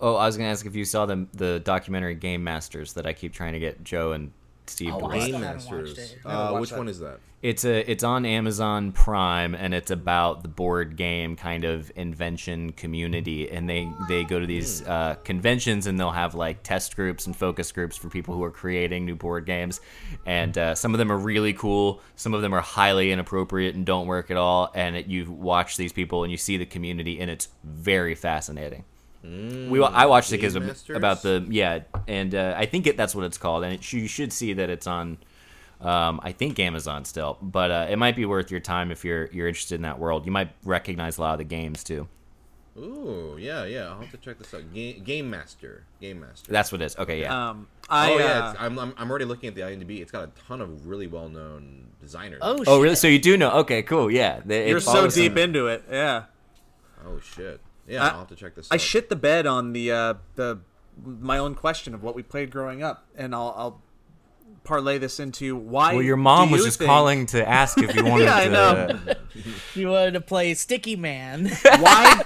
oh, I was gonna ask if you saw the the documentary Game Masters that I keep trying to get Joe and Steve Oh, to watch. Game Masters. Uh, which that. one is that? It's a it's on Amazon Prime and it's about the board game kind of invention community and they they go to these uh, conventions and they'll have like test groups and focus groups for people who are creating new board games and uh, some of them are really cool some of them are highly inappropriate and don't work at all and it, you watch these people and you see the community and it's very fascinating. We I watched it because Game Masters? about the yeah and uh, I think it, that's what it's called and it, you should see that it's on um, I think Amazon still, but uh, it might be worth your time if you're you're interested in that world. You might recognize a lot of the games too. Ooh, yeah, yeah. I'll have to check this out. Game, Game Master. Game Master. That's what it is. Okay, yeah. um, I, oh uh, yeah, it's, I'm, I'm I'm already looking at the IMDb. It's got a ton of really well known designers. Oh, oh, shit. really? So you do know? Okay, cool. Yeah, They- it you're so deep some- into it. Yeah. Oh shit. Yeah, I- I'll have to check this. I out. shit the bed on the uh, the my own question of what we played growing up, and I'll, I'll parlay this into why. Well, your mom was you just think- calling to ask if you wanted Yeah, I to. know. You wanted to play Sticky Man. Why?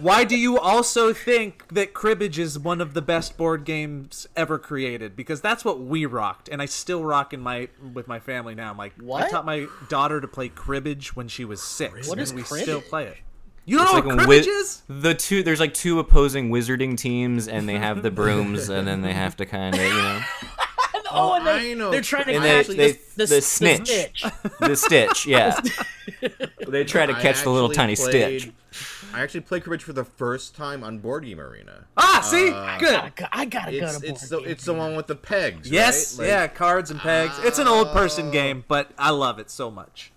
why do you also think that cribbage is one of the best board games ever created? Because that's what we rocked, and I still rock in my with my family now. I'm like, I taught my daughter to play cribbage when she was six. What and is we cribbage? still play it. You don't It's know like what cribbage wi- is? the two. There's like two opposing wizarding teams, and they have the brooms, and then they have to kind of, you know, oh, and I they, know. they're trying to And catch they- the, they- the, the snitch. snitch. the stitch. Yeah, they try to catch the little tiny played- stitch. I actually played cribbage for the first time on Board Game Arena. Ah, see, I good. gotta, I gotta go It's to it's board the it's the one with the pegs. Yes, right? Like- yeah, cards and pegs. It's an old person game, but I love it so much.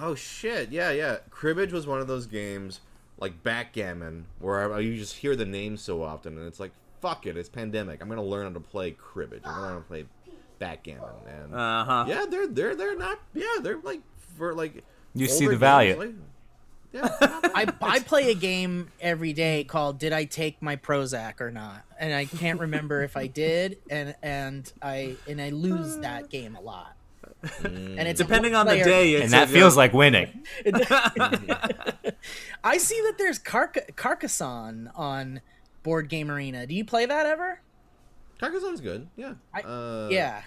Oh shit! Yeah, yeah. Cribbage was one of those games like backgammon where I, you just hear the name so often, and it's like, fuck it, it's pandemic. I'm gonna learn how to play cribbage. I'm gonna learn how to play backgammon, and Uh huh. yeah, they're they're they're not. Yeah, they're like for like. You see the value. like- yeah. I, I play a game every day called "Did I Take My Prozac or Not?" and I can't remember if I did, and and I and I lose that game a lot. And it's Depending on the player- day, it's and that a- feels like winning. I see that there's Carc- Carcassonne on Board Game Arena. Do you play that ever? Carcassonne's good. Yeah. I, uh, yeah.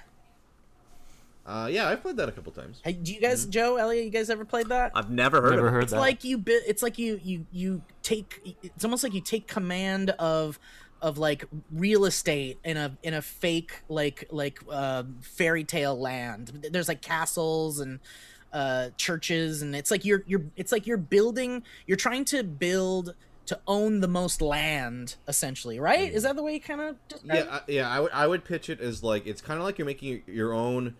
Uh, yeah, I've played that a couple times. Hey, do you guys, Joe, Elliot, you guys ever played that? I've never heard Never of it. heard it's that. like you it's like you you you take it's almost like you take command of of like real estate in a in a fake like like uh, fairy tale land there's like castles and uh churches and it's like you're you're it's like you're building you're trying to build to own the most land essentially right is that the way you kind of Yeah, I, yeah. I would I would pitch it as like it's kind of like you're making your own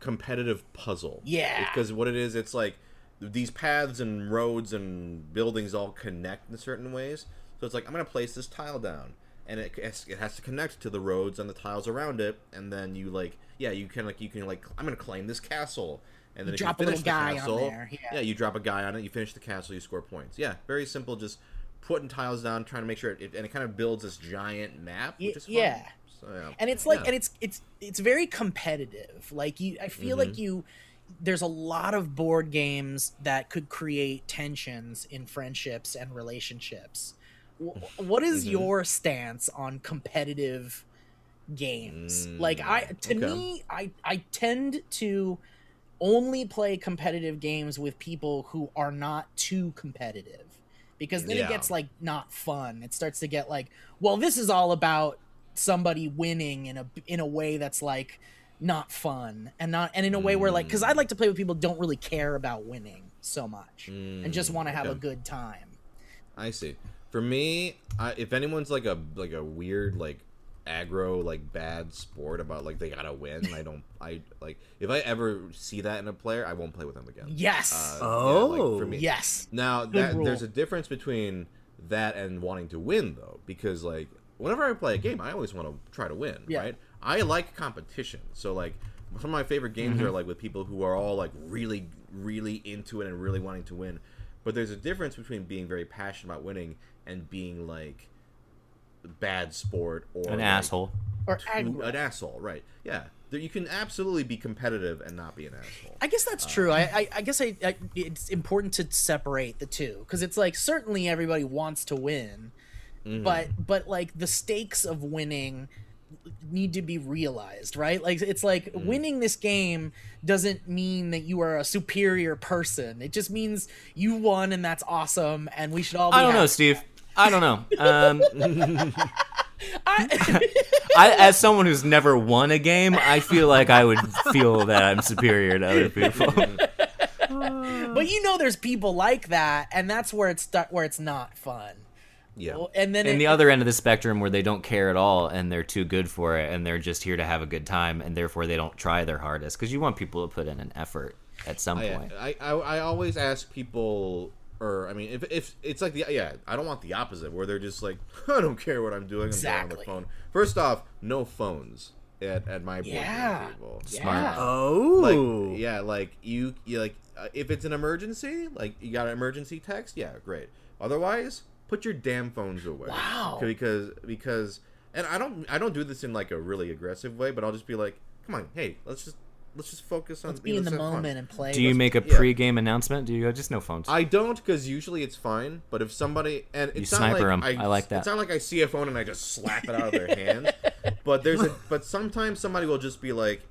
competitive puzzle. Yeah. Because what it is, it's like these paths and roads and buildings all connect in certain ways. So it's like I'm gonna place this tile down, and it has, it has to connect to the roads and the tiles around it, and then you like yeah you can like you can like I'm gonna claim this castle. And then if drop a you finish little guy on there, yeah. you drop a guy on it. You finish the castle, you score points. Yeah, very simple. Just putting tiles down, trying to make sure it, and it kind of builds this giant map, which is fun. yeah. So, yeah. and it's like Yeah. and it's it's it's very competitive like you i feel like Mm-hmm. you there's a lot of board games that could create tensions in friendships and relationships what is Mm-hmm. your stance on competitive games like i to Mm, okay. me i i tend to only play competitive games with people who are not too competitive because then it gets like not fun it starts to get like well this is all about somebody winning in a in a way that's like not fun and not and in a way where like because I'd like to play with people who don't really care about winning so much and just want to have a good time I see. For me, I, if anyone's like a like a weird like aggro like bad sport about like they gotta win, I don't. I like if I ever see that in a player, I won't play with them again. yes Uh, yeah, like, Oh. for me. yes Now that there's a difference between that and wanting to win though, because like whenever I play a game, I always want to try to win, Yeah. right? I like competition. So like some of my favorite games Mm-hmm. are like with people who are all like really really into it and really wanting to win. But there's a difference between being very passionate about winning and being like bad sport or An like, asshole. or too- an asshole, right? Yeah. There, you can absolutely be competitive and not be an asshole. I guess that's true. Um, I, I, I guess I, I, it's important to separate the two because it's like certainly everybody wants to win, mm-hmm. but but like the stakes of winning need to be realized, right? Like it's like mm. winning this game doesn't mean that you are a superior person. It just means you won and that's awesome, and we should all. Be I don't know, happy. Steve. I don't know. Um, I, I, as someone who's never won a game, I feel like I would feel that I'm superior to other people. but you know, there's people like that, and that's where it's where it's not fun. Yeah. Well, And then In it- the other end of the spectrum, where they don't care at all and they're too good for it, and they're just here to have a good time, and therefore they don't try their hardest because you want people to put in an effort at some point. I, I, I I always ask people, or I mean, if, if it's like the yeah, I don't want the opposite where they're just like, I don't care what I'm doing, I'm playing on Exactly. the phone. First off, no phones at, at my board Yeah. game table. Yeah. Oh, Like yeah, like you, you like uh, if it's an emergency, like you got an emergency text, yeah, great. Otherwise, put your damn phones away. Wow. Because because and I don't I don't do this in like a really aggressive way, but I'll just be like, come on, hey, let's just let's just focus on let's be you in the let's fun." moment and play. Do you make a yeah. pre-game announcement? Do you go just no phones? I don't because usually it's fine. But if somebody and You it's not sniper like 'em. I like that. It's not like I see a phone and I just slap it out of their hand. But there's a but sometimes somebody will just be like,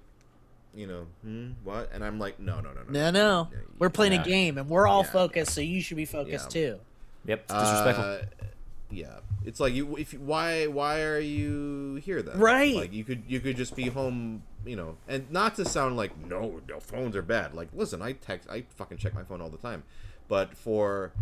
you know, hmm, what? And I'm like, no, no, no, No, no, no. Yeah, We're playing yeah. a game and we're all Yeah. focused, so you should be focused Yeah. too. yep, it's disrespectful. Uh, yeah, it's like you. If why why are you here then? Right. Like you could you could just be home. You know, and not to sound like no, no phones are bad. Like listen, I text, I fucking check my phone all the time. But for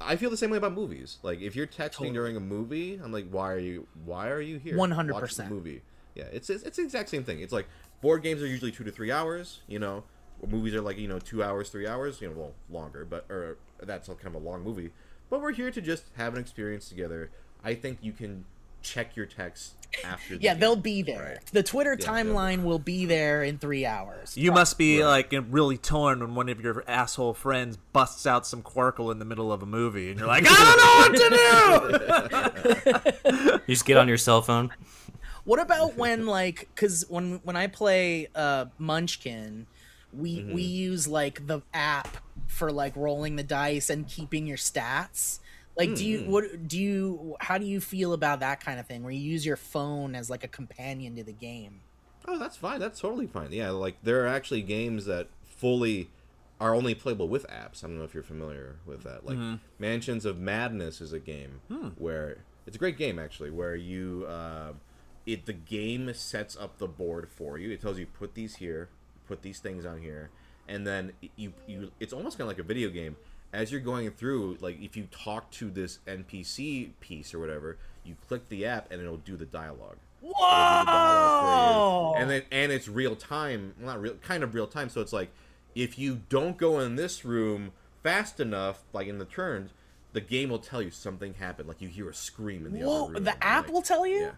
I feel the same way about movies. Like if you're texting during a movie, I'm like, why are you why are you here? 100%. Watch the movie. Yeah, it's, it's it's the exact same thing. It's like board games are usually two to three hours. You know, movies are like you know two hours, three hours. You know, well longer, but or that's kind of a long movie. But we're here to just have an experience together. I think you can check your text after. The Yeah, game. they'll be there. Right. The Twitter they'll be- timeline will be there in three hours. You must be like really torn when one of your asshole friends busts out some Qwirkle in the middle of a movie, and you're like, I don't know what to do. You just get on your cell phone. What about when like cuz when when I play uh Munchkin, we we use like the app for like rolling the dice and keeping your stats. Like do you hmm. what do you how do you feel about that kind of thing where you use your phone as like a companion to the game? Oh, that's fine. That's totally fine. Yeah, like there are actually games that fully are only playable with apps. I don't know if you're familiar with that. Like mm-hmm. Mansions of Madness is a game hmm. where it's a great game actually, where you uh, it the game sets up the board for you. It tells you put these here, put these things on here, and then you you it's almost kind of like a video game. As you're going through, like if you talk to this NPC piece or whatever, you click the app and it'll do the dialogue. It'll the dialogue. And then and it's real time, well, not real, kind of real time. So it's like if you don't go in this room fast enough, like in the turns, the game will tell you something happened. Like you hear a scream in the Whoa, other room. the app like- will tell you? Yeah,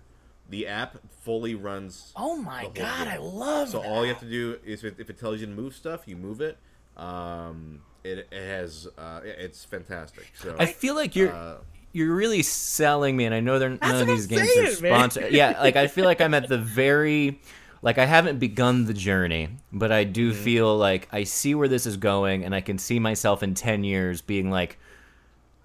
the app fully runs. Oh my god, game. I love So that. all you have to do is if it, if it tells you to move stuff, you move it. Um, it, it has uh, it's fantastic. So I feel like you're uh, you're really selling me, and I know they're, none of these I'm games are saying, man. sponsored. Yeah, like I feel like I'm at the very like I haven't begun the journey, but I do Mm-hmm. feel like I see where this is going, and I can see myself in ten years being like.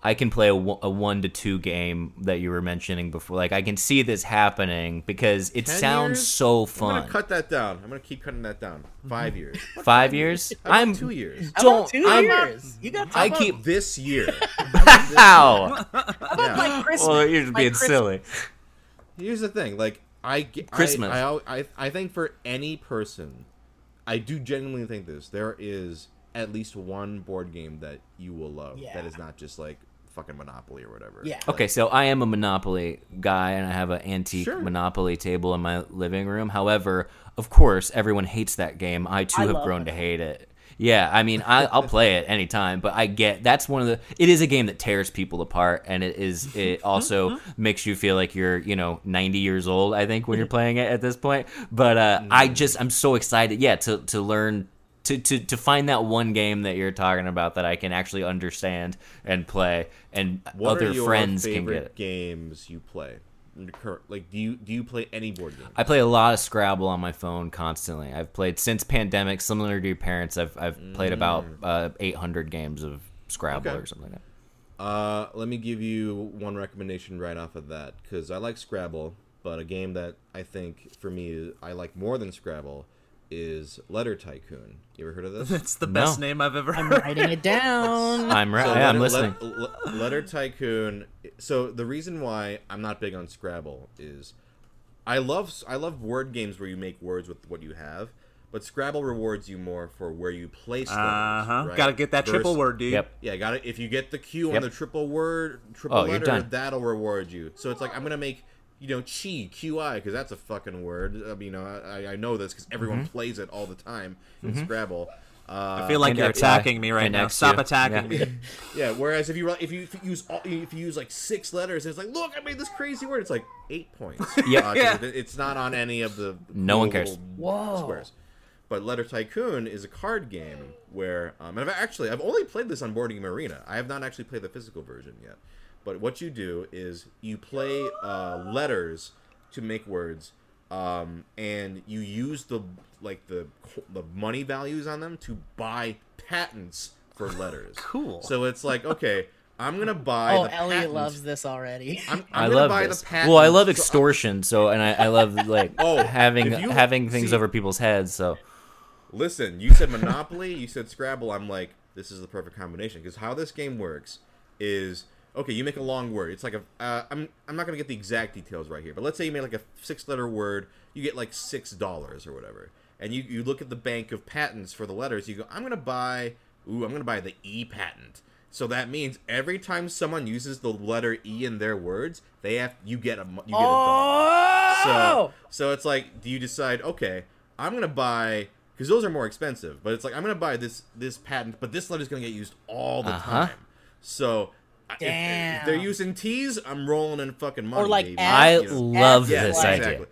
I can play a, one- a one to two game that you were mentioning before. Like I can see this happening because it 10 sounds years? so I'm fun. gonna cut that down. I'm gonna keep cutting that down. Five years. Five years? I'm two years. Don't about 2 I'm- years. You got I keep This year. How? Yeah. like Christmas. well, you're just like being Christmas. silly. Here's the thing, like I ge- I- Christmas. I, al- I, I think for any person, I do genuinely think this. There is at least one board game that you will love Yeah. that is not just like fucking Monopoly or whatever. Yeah. Okay, so I am a Monopoly guy, and I have an antique Sure. Monopoly table in my living room. However, of course, everyone hates that game. I too I have love grown to hate it. Yeah, I mean, I, I'll play it anytime, but I get that's one of the. It is a game that tears people apart, and it is. It also makes you feel like you're, you know, 90 years old. I think when you're playing it at this point. But uh, I just, I'm so excited. Yeah, to to learn to, to, to find that one game that you're talking about that I can actually understand and play, and What other friends can get it. games you play? In the current- Like, do you do you play any board game? I play a lot of Scrabble on my phone constantly. I've played since pandemic, similar to your parents. I've I've played about uh, 800 games of Scrabble Mm. Okay. or something like that. Uh, let me give you one recommendation right off of that because I like Scrabble, but a game that I think for me I like more than Scrabble is Letter Tycoon. You ever heard of this? That's the best No. name I've ever heard. I'm writing it down. I'm right. So yeah, I'm Letter- listening. Letter, Letter Tycoon. So the reason why I'm not big on Scrabble is I love I love word games where you make words with what you have, but Scrabble rewards you more for where you place letters. Uh huh. right? Gotta get that triple word, dude. Yep. Yeah, got it. If you get the Q Yep. on the triple word, triple Oh, letter, that'll reward you. So it's like I'm gonna make you know chi qi because that's a fucking word. I mean, you know, I, I know this because everyone Mm-hmm. plays it all the time in Scrabble. Uh, I feel like you're X- attacking me right now. Stop yeah. attacking Yeah. me. yeah. Whereas if you if you if you use all, if you use like six letters, it's like look, I made this crazy word. It's like eight points. Yep. Uh, 'cause Yeah. it- It's not on any of the No one cares. Whoa. squares. But Letter Tycoon is a card game where, um, and I've actually I've only played this on Boarding Game Arena. I have not actually played the physical version yet. But what you do is you play uh, letters to make words, um, and you use the like the the money values on them to buy patents for letters. Cool. So it's like okay, I'm gonna buy. oh, the Ellie patent. loves this already. I'm, I'm I love buy this. the patent. Well, I love extortion, so and I, I love like Oh, having you- having things see- over people's heads. So Listen, you said Monopoly, you said Scrabble. I'm like, this is the perfect combination because how this game works is okay. You make a long word. It's like a. Uh, I'm I'm not gonna get the exact details right here, but let's say you make like a six letter word. You get like six dollars or whatever, and you you look at the bank of patents for the letters. You go, I'm gonna buy. Ooh, I'm gonna buy the E patent. So that means every time someone uses the letter E in their words, they have you get a you get a dollar. So, oh, so it's like, do you decide? Okay, I'm gonna buy because those are more expensive. But it's like I'm gonna buy this this patent, but this letter is gonna get used all the Uh-huh. time. So I- if- if, they're using T's, I'm rolling in fucking money. Or like baby. F- I You know? love Yeah, this like- idea.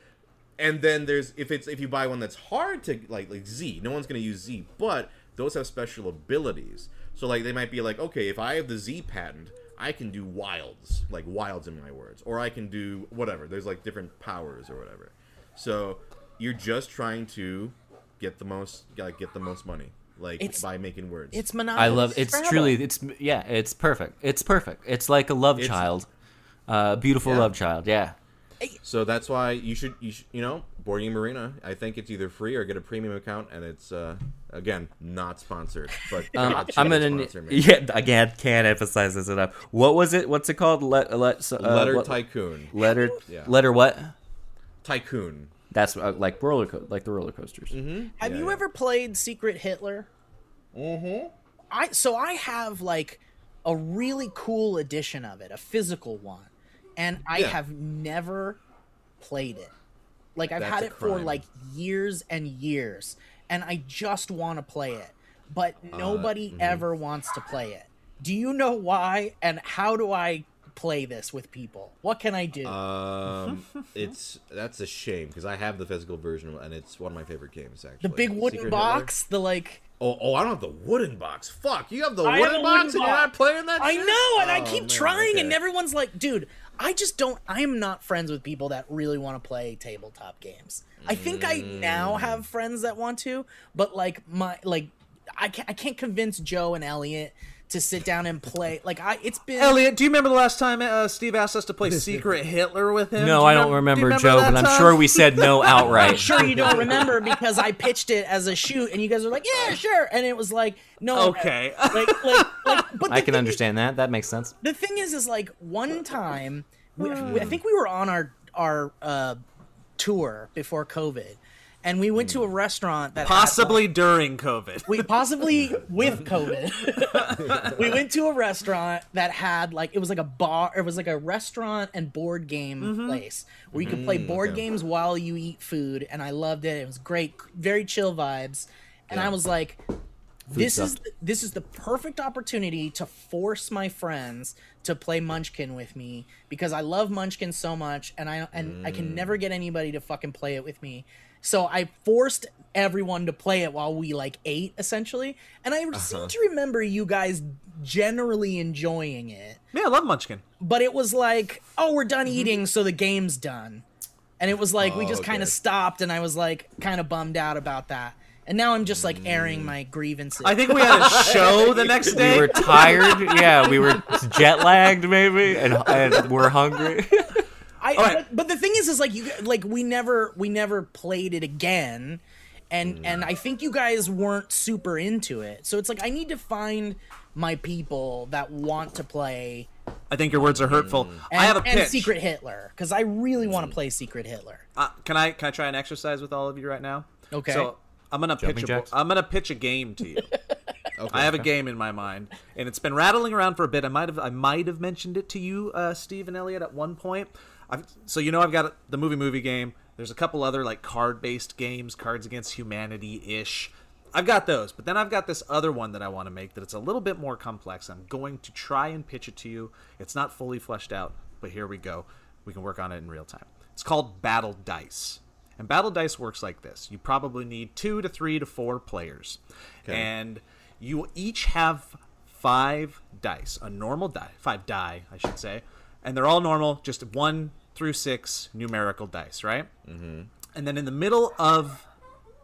And then there's if it's if you buy one that's hard to like like Z, no one's gonna use Z, but those have special abilities. So like they might be like, okay, if I have the Z patent, I can do wilds, like wilds in my words, or I can do whatever. There's like different powers or whatever. So you're just trying to get the most, like, get the most money, like It's- by making words. It's monotonous. I love it's Scrabble. truly it's yeah it's perfect it's perfect it's like a love It's- child, uh, beautiful Yeah. love child yeah. So that's why you should, you should, you know, Board Marina. I think it's either free or get a premium account, and it's uh, again not sponsored, but Um, God, I'm gonna sponsor me. yeah again can't emphasize this enough. What was it? What's it called? Let let uh, Letter what- Tycoon. letter Yeah. letter what? Tycoon. That's uh, like roller co- like the roller coasters. Have Yeah, you yeah. ever played Secret Hitler? Mm-hmm. I so I have like a really cool edition of it, a physical one, and I Yeah. have never played it. Like I've That's had a it for like years and years, and I just want to play it, but Uh, nobody mm-hmm. ever wants to play it. Do you know why? And how do I play this with people? What can I do? Um, it's that's a shame because I have the physical version and it's one of my favorite games. Actually, the big wooden Secret box, the like. Oh, oh, I don't have the wooden box. Fuck, you have the I have wooden a box wooden and you're box. not playing that. I shit? know, and I Oh, keep man, trying, and everyone's like, dude, I just don't. I am not friends with people that really want to play tabletop games. I think I now Mm. have friends that want to, but like my like, I can't, I can't convince Joe and Elliot to sit down and play. Like I, it's been Elliot, do you remember the last time uh, Steve asked us to play Secret Hitler with him? No, Do I don't do remember, Joe, but I'm time? sure we said no I'm outright. sure you don't remember because I pitched it as a shoot, and you guys were like, "Yeah, sure," and it was like, "No, Okay. like, like, like." But I can thing is- understand that. That makes sense. the thing is is like one time we, we- i think we were on our our uh tour before covid and we went to hmm. a restaurant that Possibly during COVID. we possibly with covid. We went to a restaurant that had like it was like a bar it was like a restaurant and board game mm-hmm. place where you could play mm-hmm. board games while you eat food and i loved it. It was great very chill vibes. And i was like this is sucked. this is the perfect opportunity to force my friends to play Munchkin with me because I love Munchkin so much and I and I can mm. never get anybody to fucking play it with me. So I forced everyone to play it while we like ate essentially, and I seem to remember you guys generally enjoying it. Yeah, I love Munchkin. But it was like, oh, we're done Mm-hmm. eating, so the game's done. And it was like we Oh, just kind okay. of stopped, and I was like kind of bummed out about that. And now I'm just like airing my grievances. I think we had a show the next day. We were tired. Yeah, we were jet lagged maybe, and, and we're hungry. I, right. but, but the thing is, is like you like we never we never played it again, and mm. and I think you guys weren't super into it. So it's like I need to find my people that want to play I think your words are hurtful. and, I have a and pitch. Secret Hitler because I really want to mm. play Secret Hitler. Uh, can I can I try an exercise with all of you right now? Okay. So I'm gonna pitch a, jacks? I'm gonna pitch a game to you. Okay. I have a game in my mind, and it's been rattling around for a bit. I might have I might have mentioned it to you, uh, Steve and Elliot, at one point. I've, so you know I've got the movie movie game. There's a couple other like card based games, Cards Against Humanity ish. I've got those, but then I've got this other one that I want to make that it's a little bit more complex. I'm going to try and pitch it to you. It's not fully fleshed out, but here we go. We can work on it in real time. It's called Battle Dice. And Battle Dice works like this. You probably need two to three to four players. And you each have five dice, a normal die, five die, I should say. And they're all normal, just one through six numerical dice, right? Mm-hmm. And then in the middle of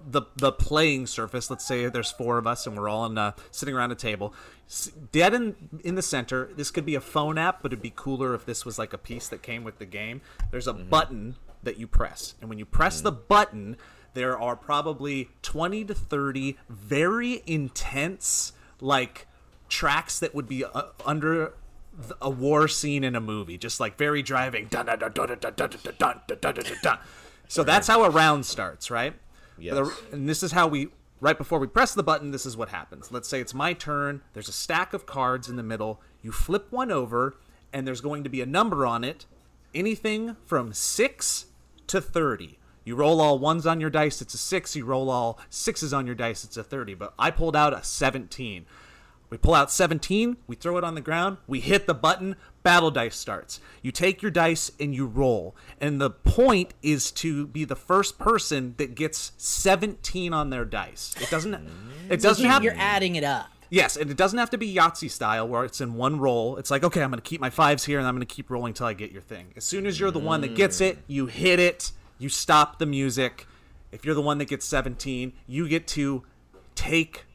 the the playing surface. Let's say there's four of us and we're all in, uh, sitting around a table. Dead in in the center. This could be a phone app, but it'd be cooler if this was like a piece that came with the game. There's a button that you press, and when you press the button, there are probably 20 to 30 very intense like tracks that would be uh, under th- a war scene in a movie, just like very driving. Dun, dun, dun, dun, dun, dun, dun, dun, dun, dun, dun, dun, dun. So that's how a round starts, right? Yes. And this is how we right before we press the button this is what happens let's say it's my turn there's a stack of cards in the middle you flip one over and there's going to be a number on it anything from 6 to 30 you roll all ones on your dice it's a 6 you roll all sixes on your dice it's a 30 but i pulled out a 17 we pull out 17, we throw it on the ground, we hit the button, battle dice starts. You take your dice and you roll. And the point is to be the first person that gets 17 on their dice. It doesn't it doesn't you, have you're adding it up. Yes, and it doesn't have to be Yahtzee style where it's in one roll. It's like, okay, I'm going to keep my fives here and I'm going to keep rolling till I get your thing. As soon as you're the one that gets it, mm. you hit it, You stop the music. If you're the one that gets 17, you get to take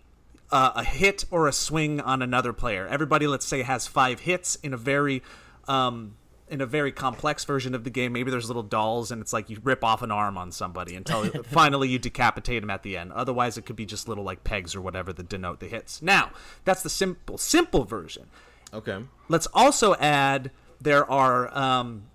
uh, a hit or a swing on another player. Everybody, let's say, has five hits in a very um, in a very complex version of the game. Maybe there's little dolls, and it's like you rip off an arm on somebody until finally you decapitate them at the end. Otherwise, it could be just little like pegs or whatever that denote the hits. Now, that's the simple simple version. Okay. Let's also add there are um,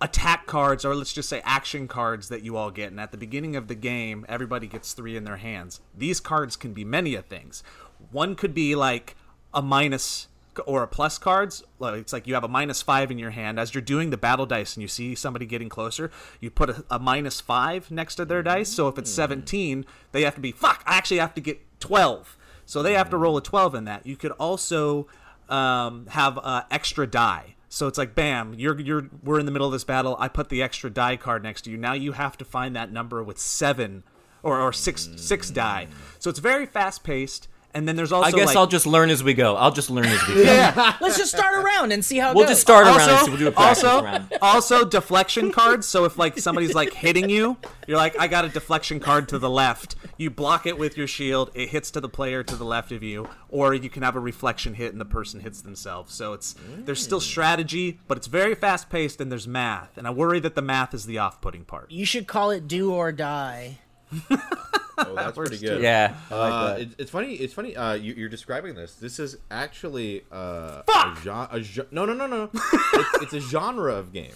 attack cards, or let's just say action cards that you all get. And at the beginning of the game, everybody gets three in their hands. These cards can be many of things. One could be like a minus or a plus cards. It's like you have a minus five in your hand as you're doing the battle dice, and you see somebody getting closer. You put a, a minus five next to their dice. So if it's 17, they have to be fuck. I actually have to get 12. So they have to roll a 12 in that. You could also um, have uh, extra die. So it's like, bam, you're you're we're in the middle of this battle. I put the extra die card next to you. Now you have to find that number with seven or, or six six die. So it's very fast paced. And then there's also I guess like, I'll just learn as we go. I'll just learn as we go. yeah, Let's just start around and see how it goes. We'll goes. just start around. and also, see- we'll do a practice also, round. also deflection cards. So if like somebody's like hitting you, you're like, I got a deflection card to the left. You block it with your shield. It hits to the player to the left of you, or you can have a reflection hit and the person hits themselves. So it's there's still mm. strategy, but it's very fast paced and there's math. And I worry that the math is the off putting part. You should call it do or die. Oh, that's pretty good. Yeah. I like Uh, that. it, it's funny. It's funny. Uh, you, you're describing this. This is actually uh, a, gen- a gen- no, no, no, no. it's, it's a genre of game.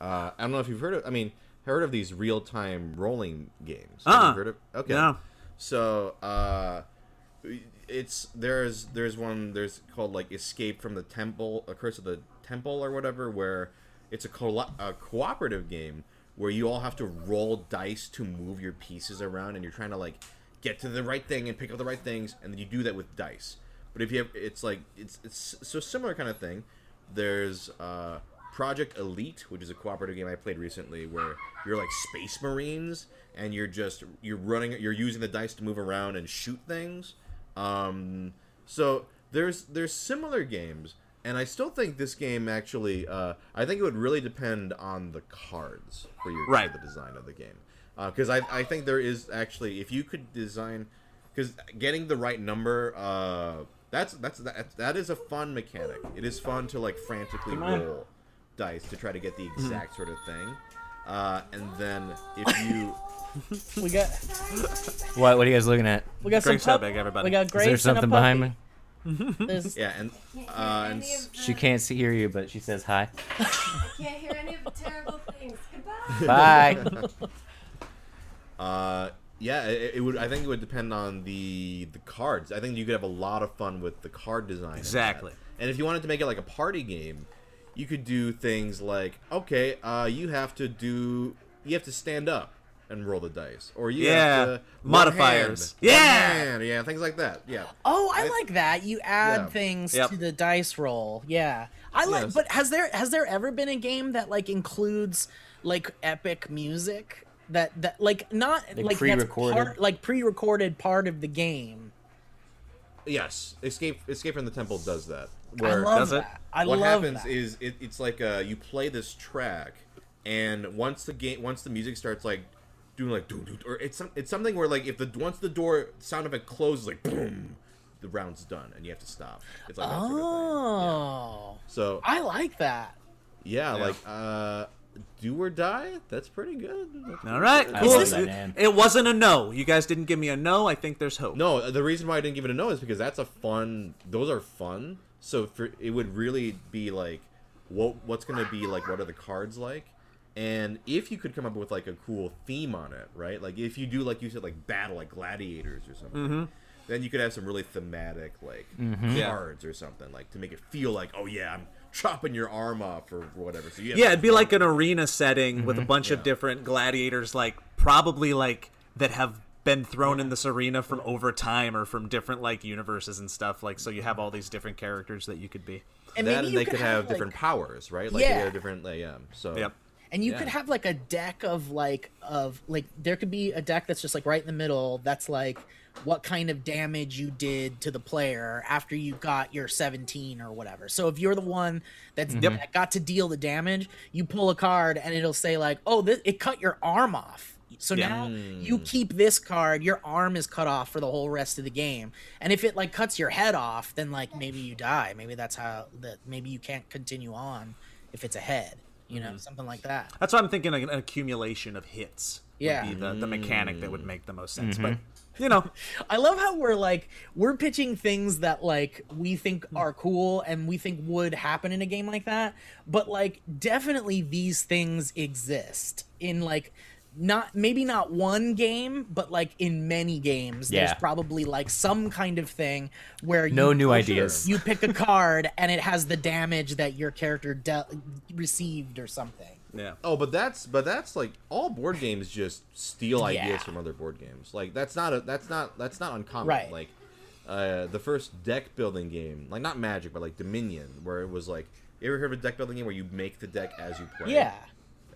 Uh, I don't know if you've heard of. I mean, heard of these real time rolling games? Have you Uh-uh. heard of? Okay. No. So uh, it's there's there's one there's called like Escape from the Temple, a Curse of the Temple or whatever, where it's a, co- a cooperative game where you all have to roll dice to move your pieces around, and you're trying to like get to the right thing and pick up the right things, and then you do that with dice. But if you have, it's like it's it's so similar kind of thing. There's uh, Project Elite, which is a cooperative game I played recently, where you're like space marines and you're just you're running, you're using the dice to move around and shoot things. Um, so there's there's similar games, and I still think this game actually. Uh, I think it would really depend on the cards for your Right. for the design of the game, because I I think there is actually if you could design because getting the right number uh that's that's that, that is a fun mechanic it is fun to like frantically roll dice to try to get the exact sort of thing uh and then if you We got What? What are you guys looking at? we got Greg some pup- Stubbeck, everybody. We got Is Grace there something and a behind puppy. me? There's- yeah and uh and s- She can't see, hear you, but she says hi. I Can't hear any of the terrible things. Goodbye. Bye. uh yeah it, it would i think it would depend on the the cards i think you could have a lot of fun with the card design. Exactly. and if you wanted to make it like a party game you could do things like okay uh you have to do you have to stand up and roll the dice or you Yeah, have to one modifiers. hand, Yeah. hand, yeah things like that yeah Oh, I I- like that. You add Yeah. things Yep. to the dice roll. Yeah. I like Yes. but has there has there ever been a game that like includes like epic music that that like not Like like pre-recorded? that's part, like pre-recorded part of the game. Yes, Escape Escape from the Temple does that. I Where love Does it? that. I what love happens that. is it, it's like uh, you play this track, and once the game once the music starts like doing like doo doo, or it's some, it's something where like if the once the door sound effect closes like boom, the round's done and you have to stop. It's like that sort of thing. Oh. So I like that. yeah, like uh, do or die. That's pretty good. That's All right, I cool. that. It wasn't a no. You guys didn't give me a no. I think there's hope. No, the reason why I didn't give it a no is because that's a fun. Those are fun. So for it would really be like, what what's gonna be like? What are the cards like? And if you could come up with like a cool theme on it, right? Like if you do like you said, like battle, like gladiators or something. Mm-hmm. Then you could have some really thematic like mm-hmm. Yeah. cards or something like to make it feel like, oh yeah, I'm chopping your arm off or whatever. So you have Yeah, it'd be like an arena setting with a mm-hmm. bunch of different gladiators, like probably like that have been thrown in this arena from over time or from different like universes and stuff. Like, so you have all these different characters that you could be. And that, maybe and they could could have, like- different powers, right? Like Yeah. they have different, like, yeah. So Yep. And you Yeah. could have like a deck of like of like there could be a deck that's just like right in the middle that's like what kind of damage you did to the player after you got your 17 or whatever. So if you're the one that's mm-hmm. that got to deal the damage, you pull a card and it'll say like, "Oh, this, it cut your arm off." So Yeah. now you mm. keep this card, your arm is cut off for the whole rest of the game. And if it like cuts your head off, then like maybe you die. Maybe that's how that maybe you can't continue on if it's a head, you know, mm-hmm. something like that. That's why I'm thinking like an accumulation of hits. Yeah. Would be the, the mechanic that would make the most sense. But mm-hmm. you know, I love how we're like we're pitching things that like we think mm. are cool and we think would happen in a game like that, but like definitely these things exist in like not maybe not one game, but like in many games there's probably like some kind of thing where No you, new ideas. you pick a card and it has the damage that your character de- received or something. yeah. Oh, but that's but that's like all board games just steal Yeah. ideas from other board games. Like that's not a that's not that's not uncommon. Right. Like uh, the first deck building game, like not Magic, but like Dominion, where it was like you ever heard of a deck building game where you make the deck as you play? Yeah.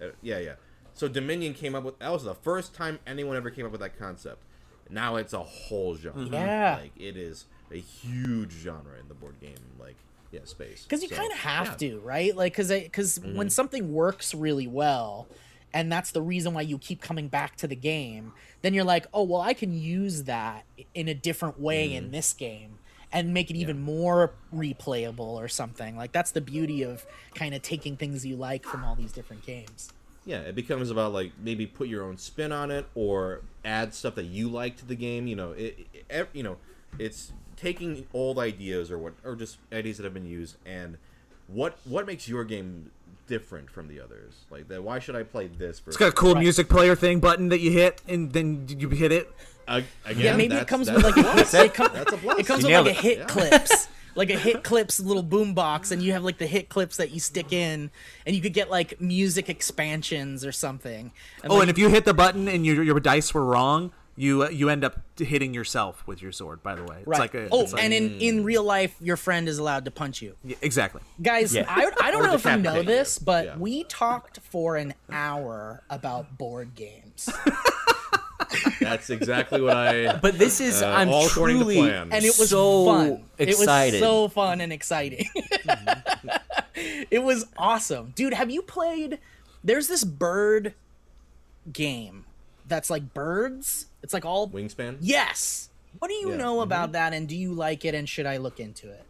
Uh, yeah, yeah. So Dominion came up with that was the first time anyone ever came up with that concept. Now it's a whole genre. Mm-hmm. Yeah. Like it is a huge genre in the board game like yeah space. because you So, kind of have yeah. to right like because because when mm-hmm. something works really well and that's the reason why you keep coming back to the game then you're like oh well i can use that in a different way in mm-hmm. this game and make it even more replayable or something like that's the beauty of kind of taking things you like from all these different games Yeah, it becomes about like maybe put your own spin on it or add stuff that you like to the game. You know, it, it you know, it's taking old ideas or what or just ideas that have been used and what what makes your game different from the others. Like that, why should I play this? It's got a cool music player thing button that you hit, and then you hit it. Uh, again, yeah maybe it comes with like a a, plus. it, com- That's a plus. it comes with like a nailed it. hit Yeah. clips like a hit clips little boom box and you have like the hit clips that you stick in and you could get like music expansions or something Oh, like, and if you hit the button and your your dice were wrong, you uh, you end up hitting yourself with your sword. By the way, it's right. like a, oh it's like- and in in real life your friend is allowed to punch you Yeah, exactly. guys Yeah. I, I don't know if you know this but Yeah. we talked for an hour about board games That's exactly what I. But this is Uh, I'm all according to truly plan. and it was so fun excited. it was so fun and exciting it was awesome dude have you played there's this bird game that's like birds it's like all Wingspan. yes what do you Yeah. know about that and do you like it and should i look into it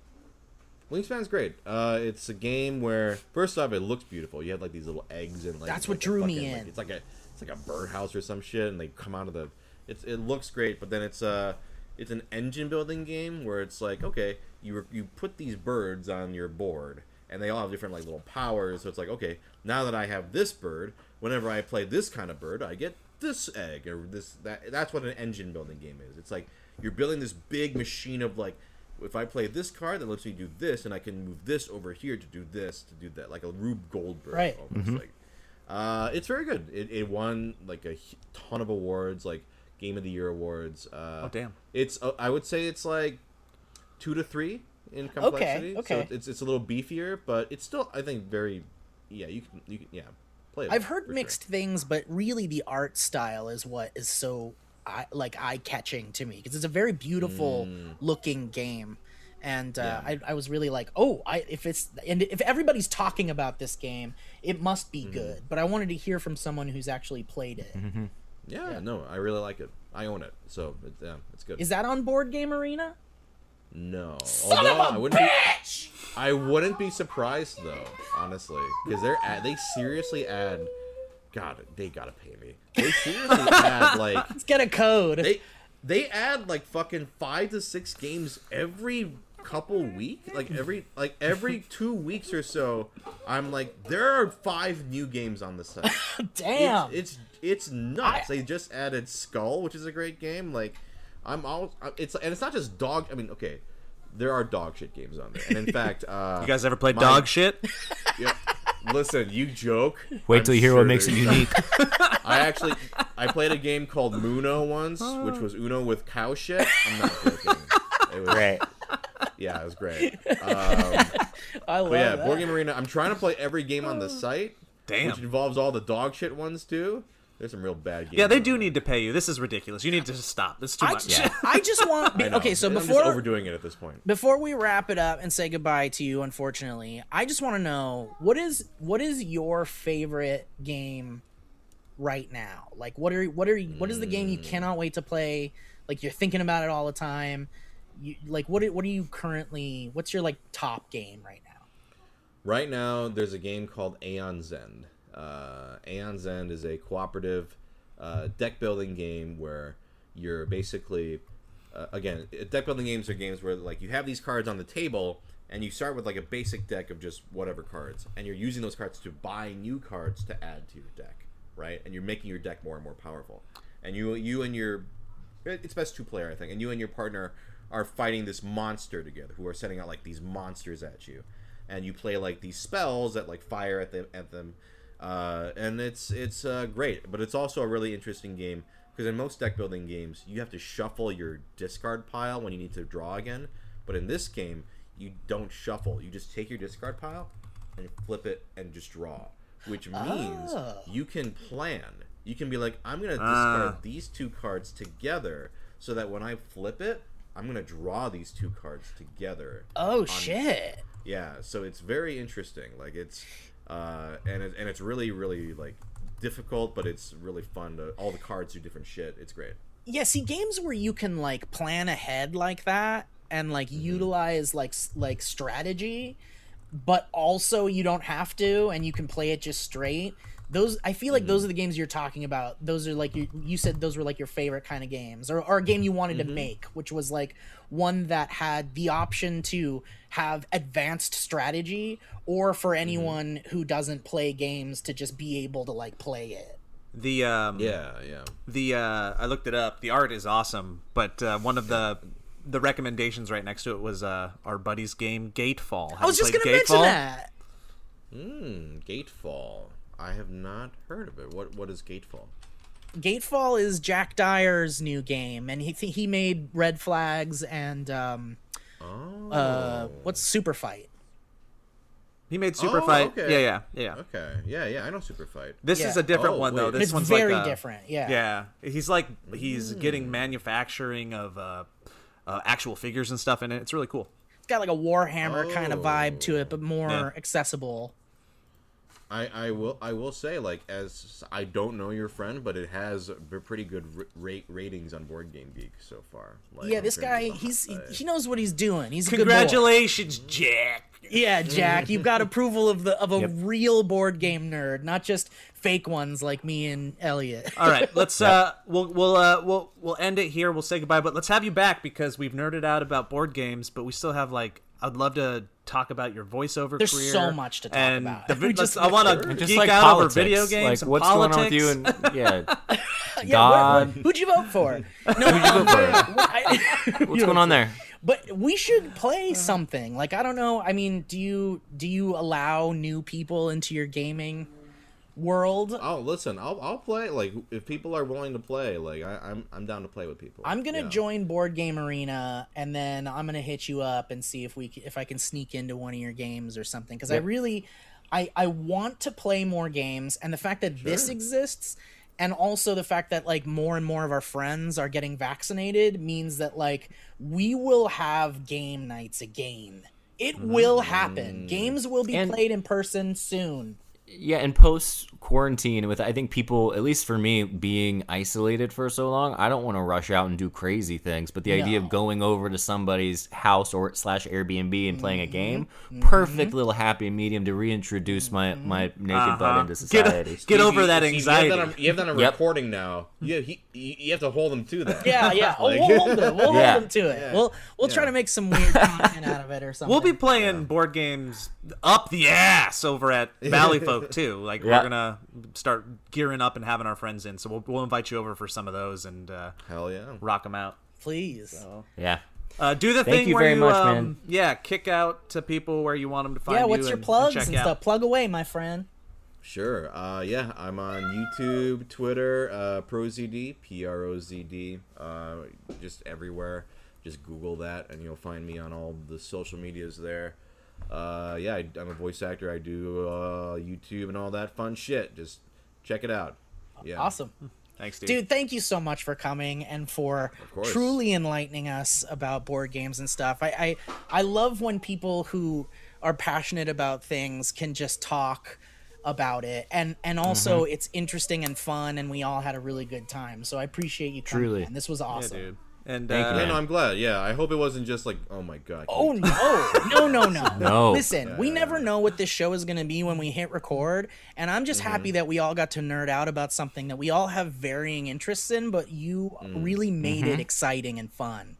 Wingspan's great. Uh, it's a game where first off, it looks beautiful. You have like these little eggs and like That's what like a drew me fucking, like, in. it's like a it's like a birdhouse or some shit, and they come out of the. It's it looks great, but then it's uh it's an engine building game where it's like okay, you you put these birds on your board, and they all have different like little powers. So it's like okay, now that I have this bird, whenever I play this kind of bird, I get this egg or this that. That's what an engine building game is. It's like you're building this big machine of like if I play this card, that lets me do this, and I can move this over here to do this, to do that, like a Rube Goldberg. Right. Almost like, uh, it's very good. It, it won like a ton of awards, like Game of the Year awards. Uh, Oh, damn. It's uh, I would say it's like two to three in complexity. okay. So it's it's a little beefier, but it's still I think very. Yeah, you can you can yeah play. it i've heard for sure. mixed things but really the art style is what is so eye- like eye-catching to me because it's a very beautiful looking game and uh. Yeah. I, I was really like oh i if it's and if everybody's talking about this game it must Mm-hmm. be good but i wanted to hear from someone who's actually played it. Is Yeah, no, I really like it. I own it, so it, yeah, it's good. Is that on board game arena No, Son although I wouldn't be, bitch! I wouldn't be surprised though, honestly, because they're add, they seriously add. God, they gotta pay me. They seriously add like let's get a code they they add like fucking five to six games every couple week, like every like every two weeks or so. I'm like, there are five new games on the site. damn It's it's, it's nuts. they just added Skull, which is a great game. Like I'm all it's and it's not just dog. I mean, okay, there are dog shit games on there, and in fact, uh, You guys ever played my- dog shit? yeah, listen, you joke. Wait I'm till you hear what makes it unique. I actually I played a game called Muno once, which was Uno with cow shit. I'm not joking. It was, Right. Yeah, it was great. Um, i love but yeah, that. Board Game Arena. I'm trying to play every game on the site, Damn. which involves all the dog shit ones too. There's some real bad games. Yeah, they do there. need to pay you. This is ridiculous. You need to stop. This is too I much. just, I just want. I okay, so I'm just before overdoing it at this point. before we wrap it up and say goodbye to you, unfortunately, I just want to know what is what is your favorite game right now? Like, what are what are what is the game you cannot wait to play? Like, you're thinking about it all the time. You like what? Are, what are you currently? What's your like top game right now? Right now, there's a game called Aeon's End. Uh, Aeon's End is a cooperative uh, deck building game where you're basically, uh, again, deck building games are games where like you have these cards on the table and you start with like a basic deck of just whatever cards, and you're using those cards to buy new cards to add to your deck, right? And you're making your deck more and more powerful. And you, you and your, it's best two player, I think, and you and your partner are fighting this monster together, who are sending out like these monsters at you. And you play like these spells that like fire at them at them. Uh, and it's it's uh, great. But it's also a really interesting game because in most deck building games you have to shuffle your discard pile when you need to draw again. But in this game you don't shuffle. You just take your discard pile and flip it and just draw which means Oh. you can plan. You can be like i'm gonna Ah. discard these two cards together so that when i flip it i'm gonna draw these two cards together Oh shit! yeah so it's very interesting like it's uh and it, and it's really really like difficult but it's really fun to all the cards do different shit it's great Yeah, see games where you can like plan ahead like that and like utilize like like strategy, but also you don't have to and you can play it just straight. Those I feel like those are the games you're talking about. Those are like you you said those were like your favorite kind of games or, or a game you wanted to make, which was like one that had the option to have advanced strategy or for anyone who doesn't play games to just be able to like play it. The um, yeah yeah the uh, I looked it up. The art is awesome, but uh, one of the the recommendations right next to it was uh, our buddy's game Gatefall. Have I was you just gonna mention Gatefall? that. Hmm, Gatefall. I have not heard of it. What what is Gatefall? Gatefall is Jack Dire's new game, and he he made Red Flags and um, Oh. uh, what's Super Fight. He made Super Oh, Fight. okay. Yeah, yeah, yeah. Okay. Yeah, yeah, I know Super Fight. This Yeah. is a different Oh, one though. This It's one's very like a- different. Yeah. Yeah, he's like he's getting manufacturing of uh, uh, actual figures and stuff in it. It's really cool. It's got like a Warhammer kind of vibe to it, but more Yeah. accessible. I, I will I will say like as I don't know your friend, but it has pretty good r- rate ratings on Board Game Geek so far. Like, Yeah, this guy, the he's he, he knows what he's doing. He's a good boy. Congratulations, Jack. Yeah, Jack, you've got approval of the of a Yep. real board game nerd, not just fake ones like me and Elliott. All right, let's uh we'll we'll uh we'll we'll end it here. We'll say goodbye, but let's have you back because we've nerded out about board games, but we still have like I'd love to talk about your voiceover career. There's career. so much to talk and about. The, We just- I want to geek like out politics. over video games like what's politics. going on with you and yeah, Yeah, God. what- who'd you vote for? No, Who'd you vote for? What's going on there? But we should play something. Like I don't know. I mean, do you do you allow new people into your gaming world? Oh, listen, I'll I'll play. Like if people are willing to play, like I, I'm I'm down to play with people. I'm gonna Yeah. join Board Game Arena, and then I'm gonna hit you up and see if we if I can sneak into one of your games or something. Because I really, I I want to play more games, and the fact that this exists, and also the fact that like more and more of our friends are getting vaccinated means that like we will have game nights again. It will happen. Mm. Games will be And- played in person soon. Yeah, and post quarantine, with I think people, at least for me, being isolated for so long, I don't want to rush out and do crazy things. But the idea of going over to somebody's house or slash Airbnb and playing a game, Mm-hmm. perfect little happy medium to reintroduce my my naked butt Uh-huh. into Get- society. Get over Steve, that Steve, anxiety. You have that on, you have that on Yep. recording now. You, he, you you have to hold them to that. Yeah, yeah. Like- we'll hold them. We'll Yeah. hold them to it. We'll we'll try to make some weird content out of it or something. We'll be playing board games up the ass over at Valley Folk too. Like Yeah. we're gonna start gearing up and having our friends in, so we'll, we'll invite you over for some of those and uh, Hell yeah. rock them out. please. Yeah. Uh, do the Thank thing you where very you, much, um, man. yeah, kick out to people where you want them to find yeah, you. what's your and- plugs and, and, check out. stuff? Plug away, my friend. Sure. Uh, yeah, I'm on YouTube, Twitter, uh, ProZD, P R O Z D, uh, just everywhere. Just Google that, and you'll find me on all the social medias there. Uh, yeah, I, I'm a voice actor. I do uh, YouTube and all that fun shit. Just check it out. Yeah, Awesome. Thanks, dude. Dude, thank you so much for coming and for truly enlightening us about board games and stuff. I, I I love when people who are passionate about things can just talk about it and and also Mm-hmm. it's interesting and fun and we all had a really good time. So I appreciate you coming. Truly. man. This was Yeah, awesome. dude. And Thank you, uh, Yeah, man. no, I'm glad. Yeah, I hope it wasn't just like, oh my god. Oh no, no, no, no. No. Listen, we never know what this show is going to be when we hit record, and I'm just happy mm-hmm. that we all got to nerd out about something that we all have varying interests in, but you mm-hmm. really made it mm-hmm. exciting and fun,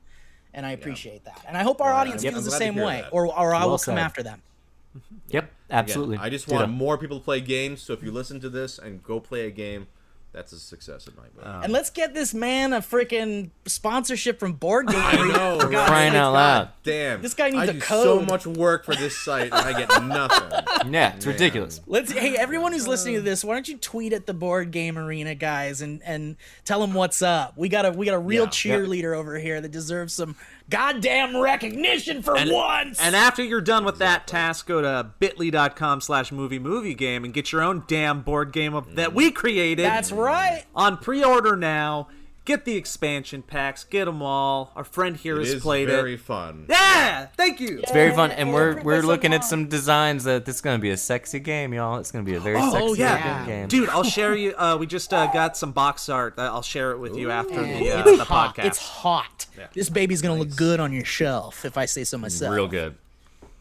and I appreciate that. And I hope our audience I'm feels the same way, that. or or I Well will come after them. Yep, Again, absolutely. I just Ditto. want more people to play games. So if you listen to this and go play a game, that's a success in my book. And let's get this man a freaking sponsorship from Board Game. I know, For God's Crying out loud. Damn, This guy needs I a do code. so much work for this site, and I get nothing. Yeah, it's ridiculous. Let's hey everyone who's listening to this, why don't you tweet at the board game arena guys and and tell them what's up. We got a we got a real Yeah. cheerleader over here that deserves some goddamn recognition for and, once. and after you're done with that task, go to bit.ly.com slash movie movie game and get your own damn board game of, that we created That's right. on pre-order now. Get the expansion packs, get them all. Our friend here It has is played very it. Very fun. Yeah, thank you. It's very fun, and we're we're looking at some some designs that this is gonna be a sexy game, y'all. It's gonna be a very Oh, sexy yeah. looking game. Dude, I'll share you. Uh, we just uh, got some box art. that I'll share it with you after the, uh, the podcast. It's hot. This baby's gonna look good on your shelf, if I say so myself. real good.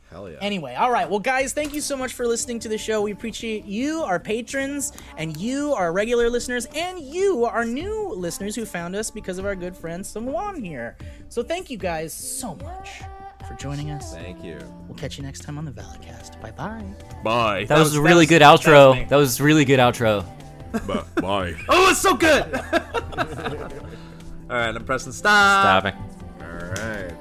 Hell yeah. Anyway, all right. Well, guys, thank you so much for listening to the show. We appreciate you, our patrons, and you, our regular listeners, and you, our new listeners who found us because of our good friend Sungwon here. So thank you guys so much for joining us. Thank you. We'll catch you next time on the Valleycast. Bye bye. Bye. That, was, a really good outro. That oh, was, really good outro. Bye. Oh, it's so good. All right, I'm pressing stop. Stop it.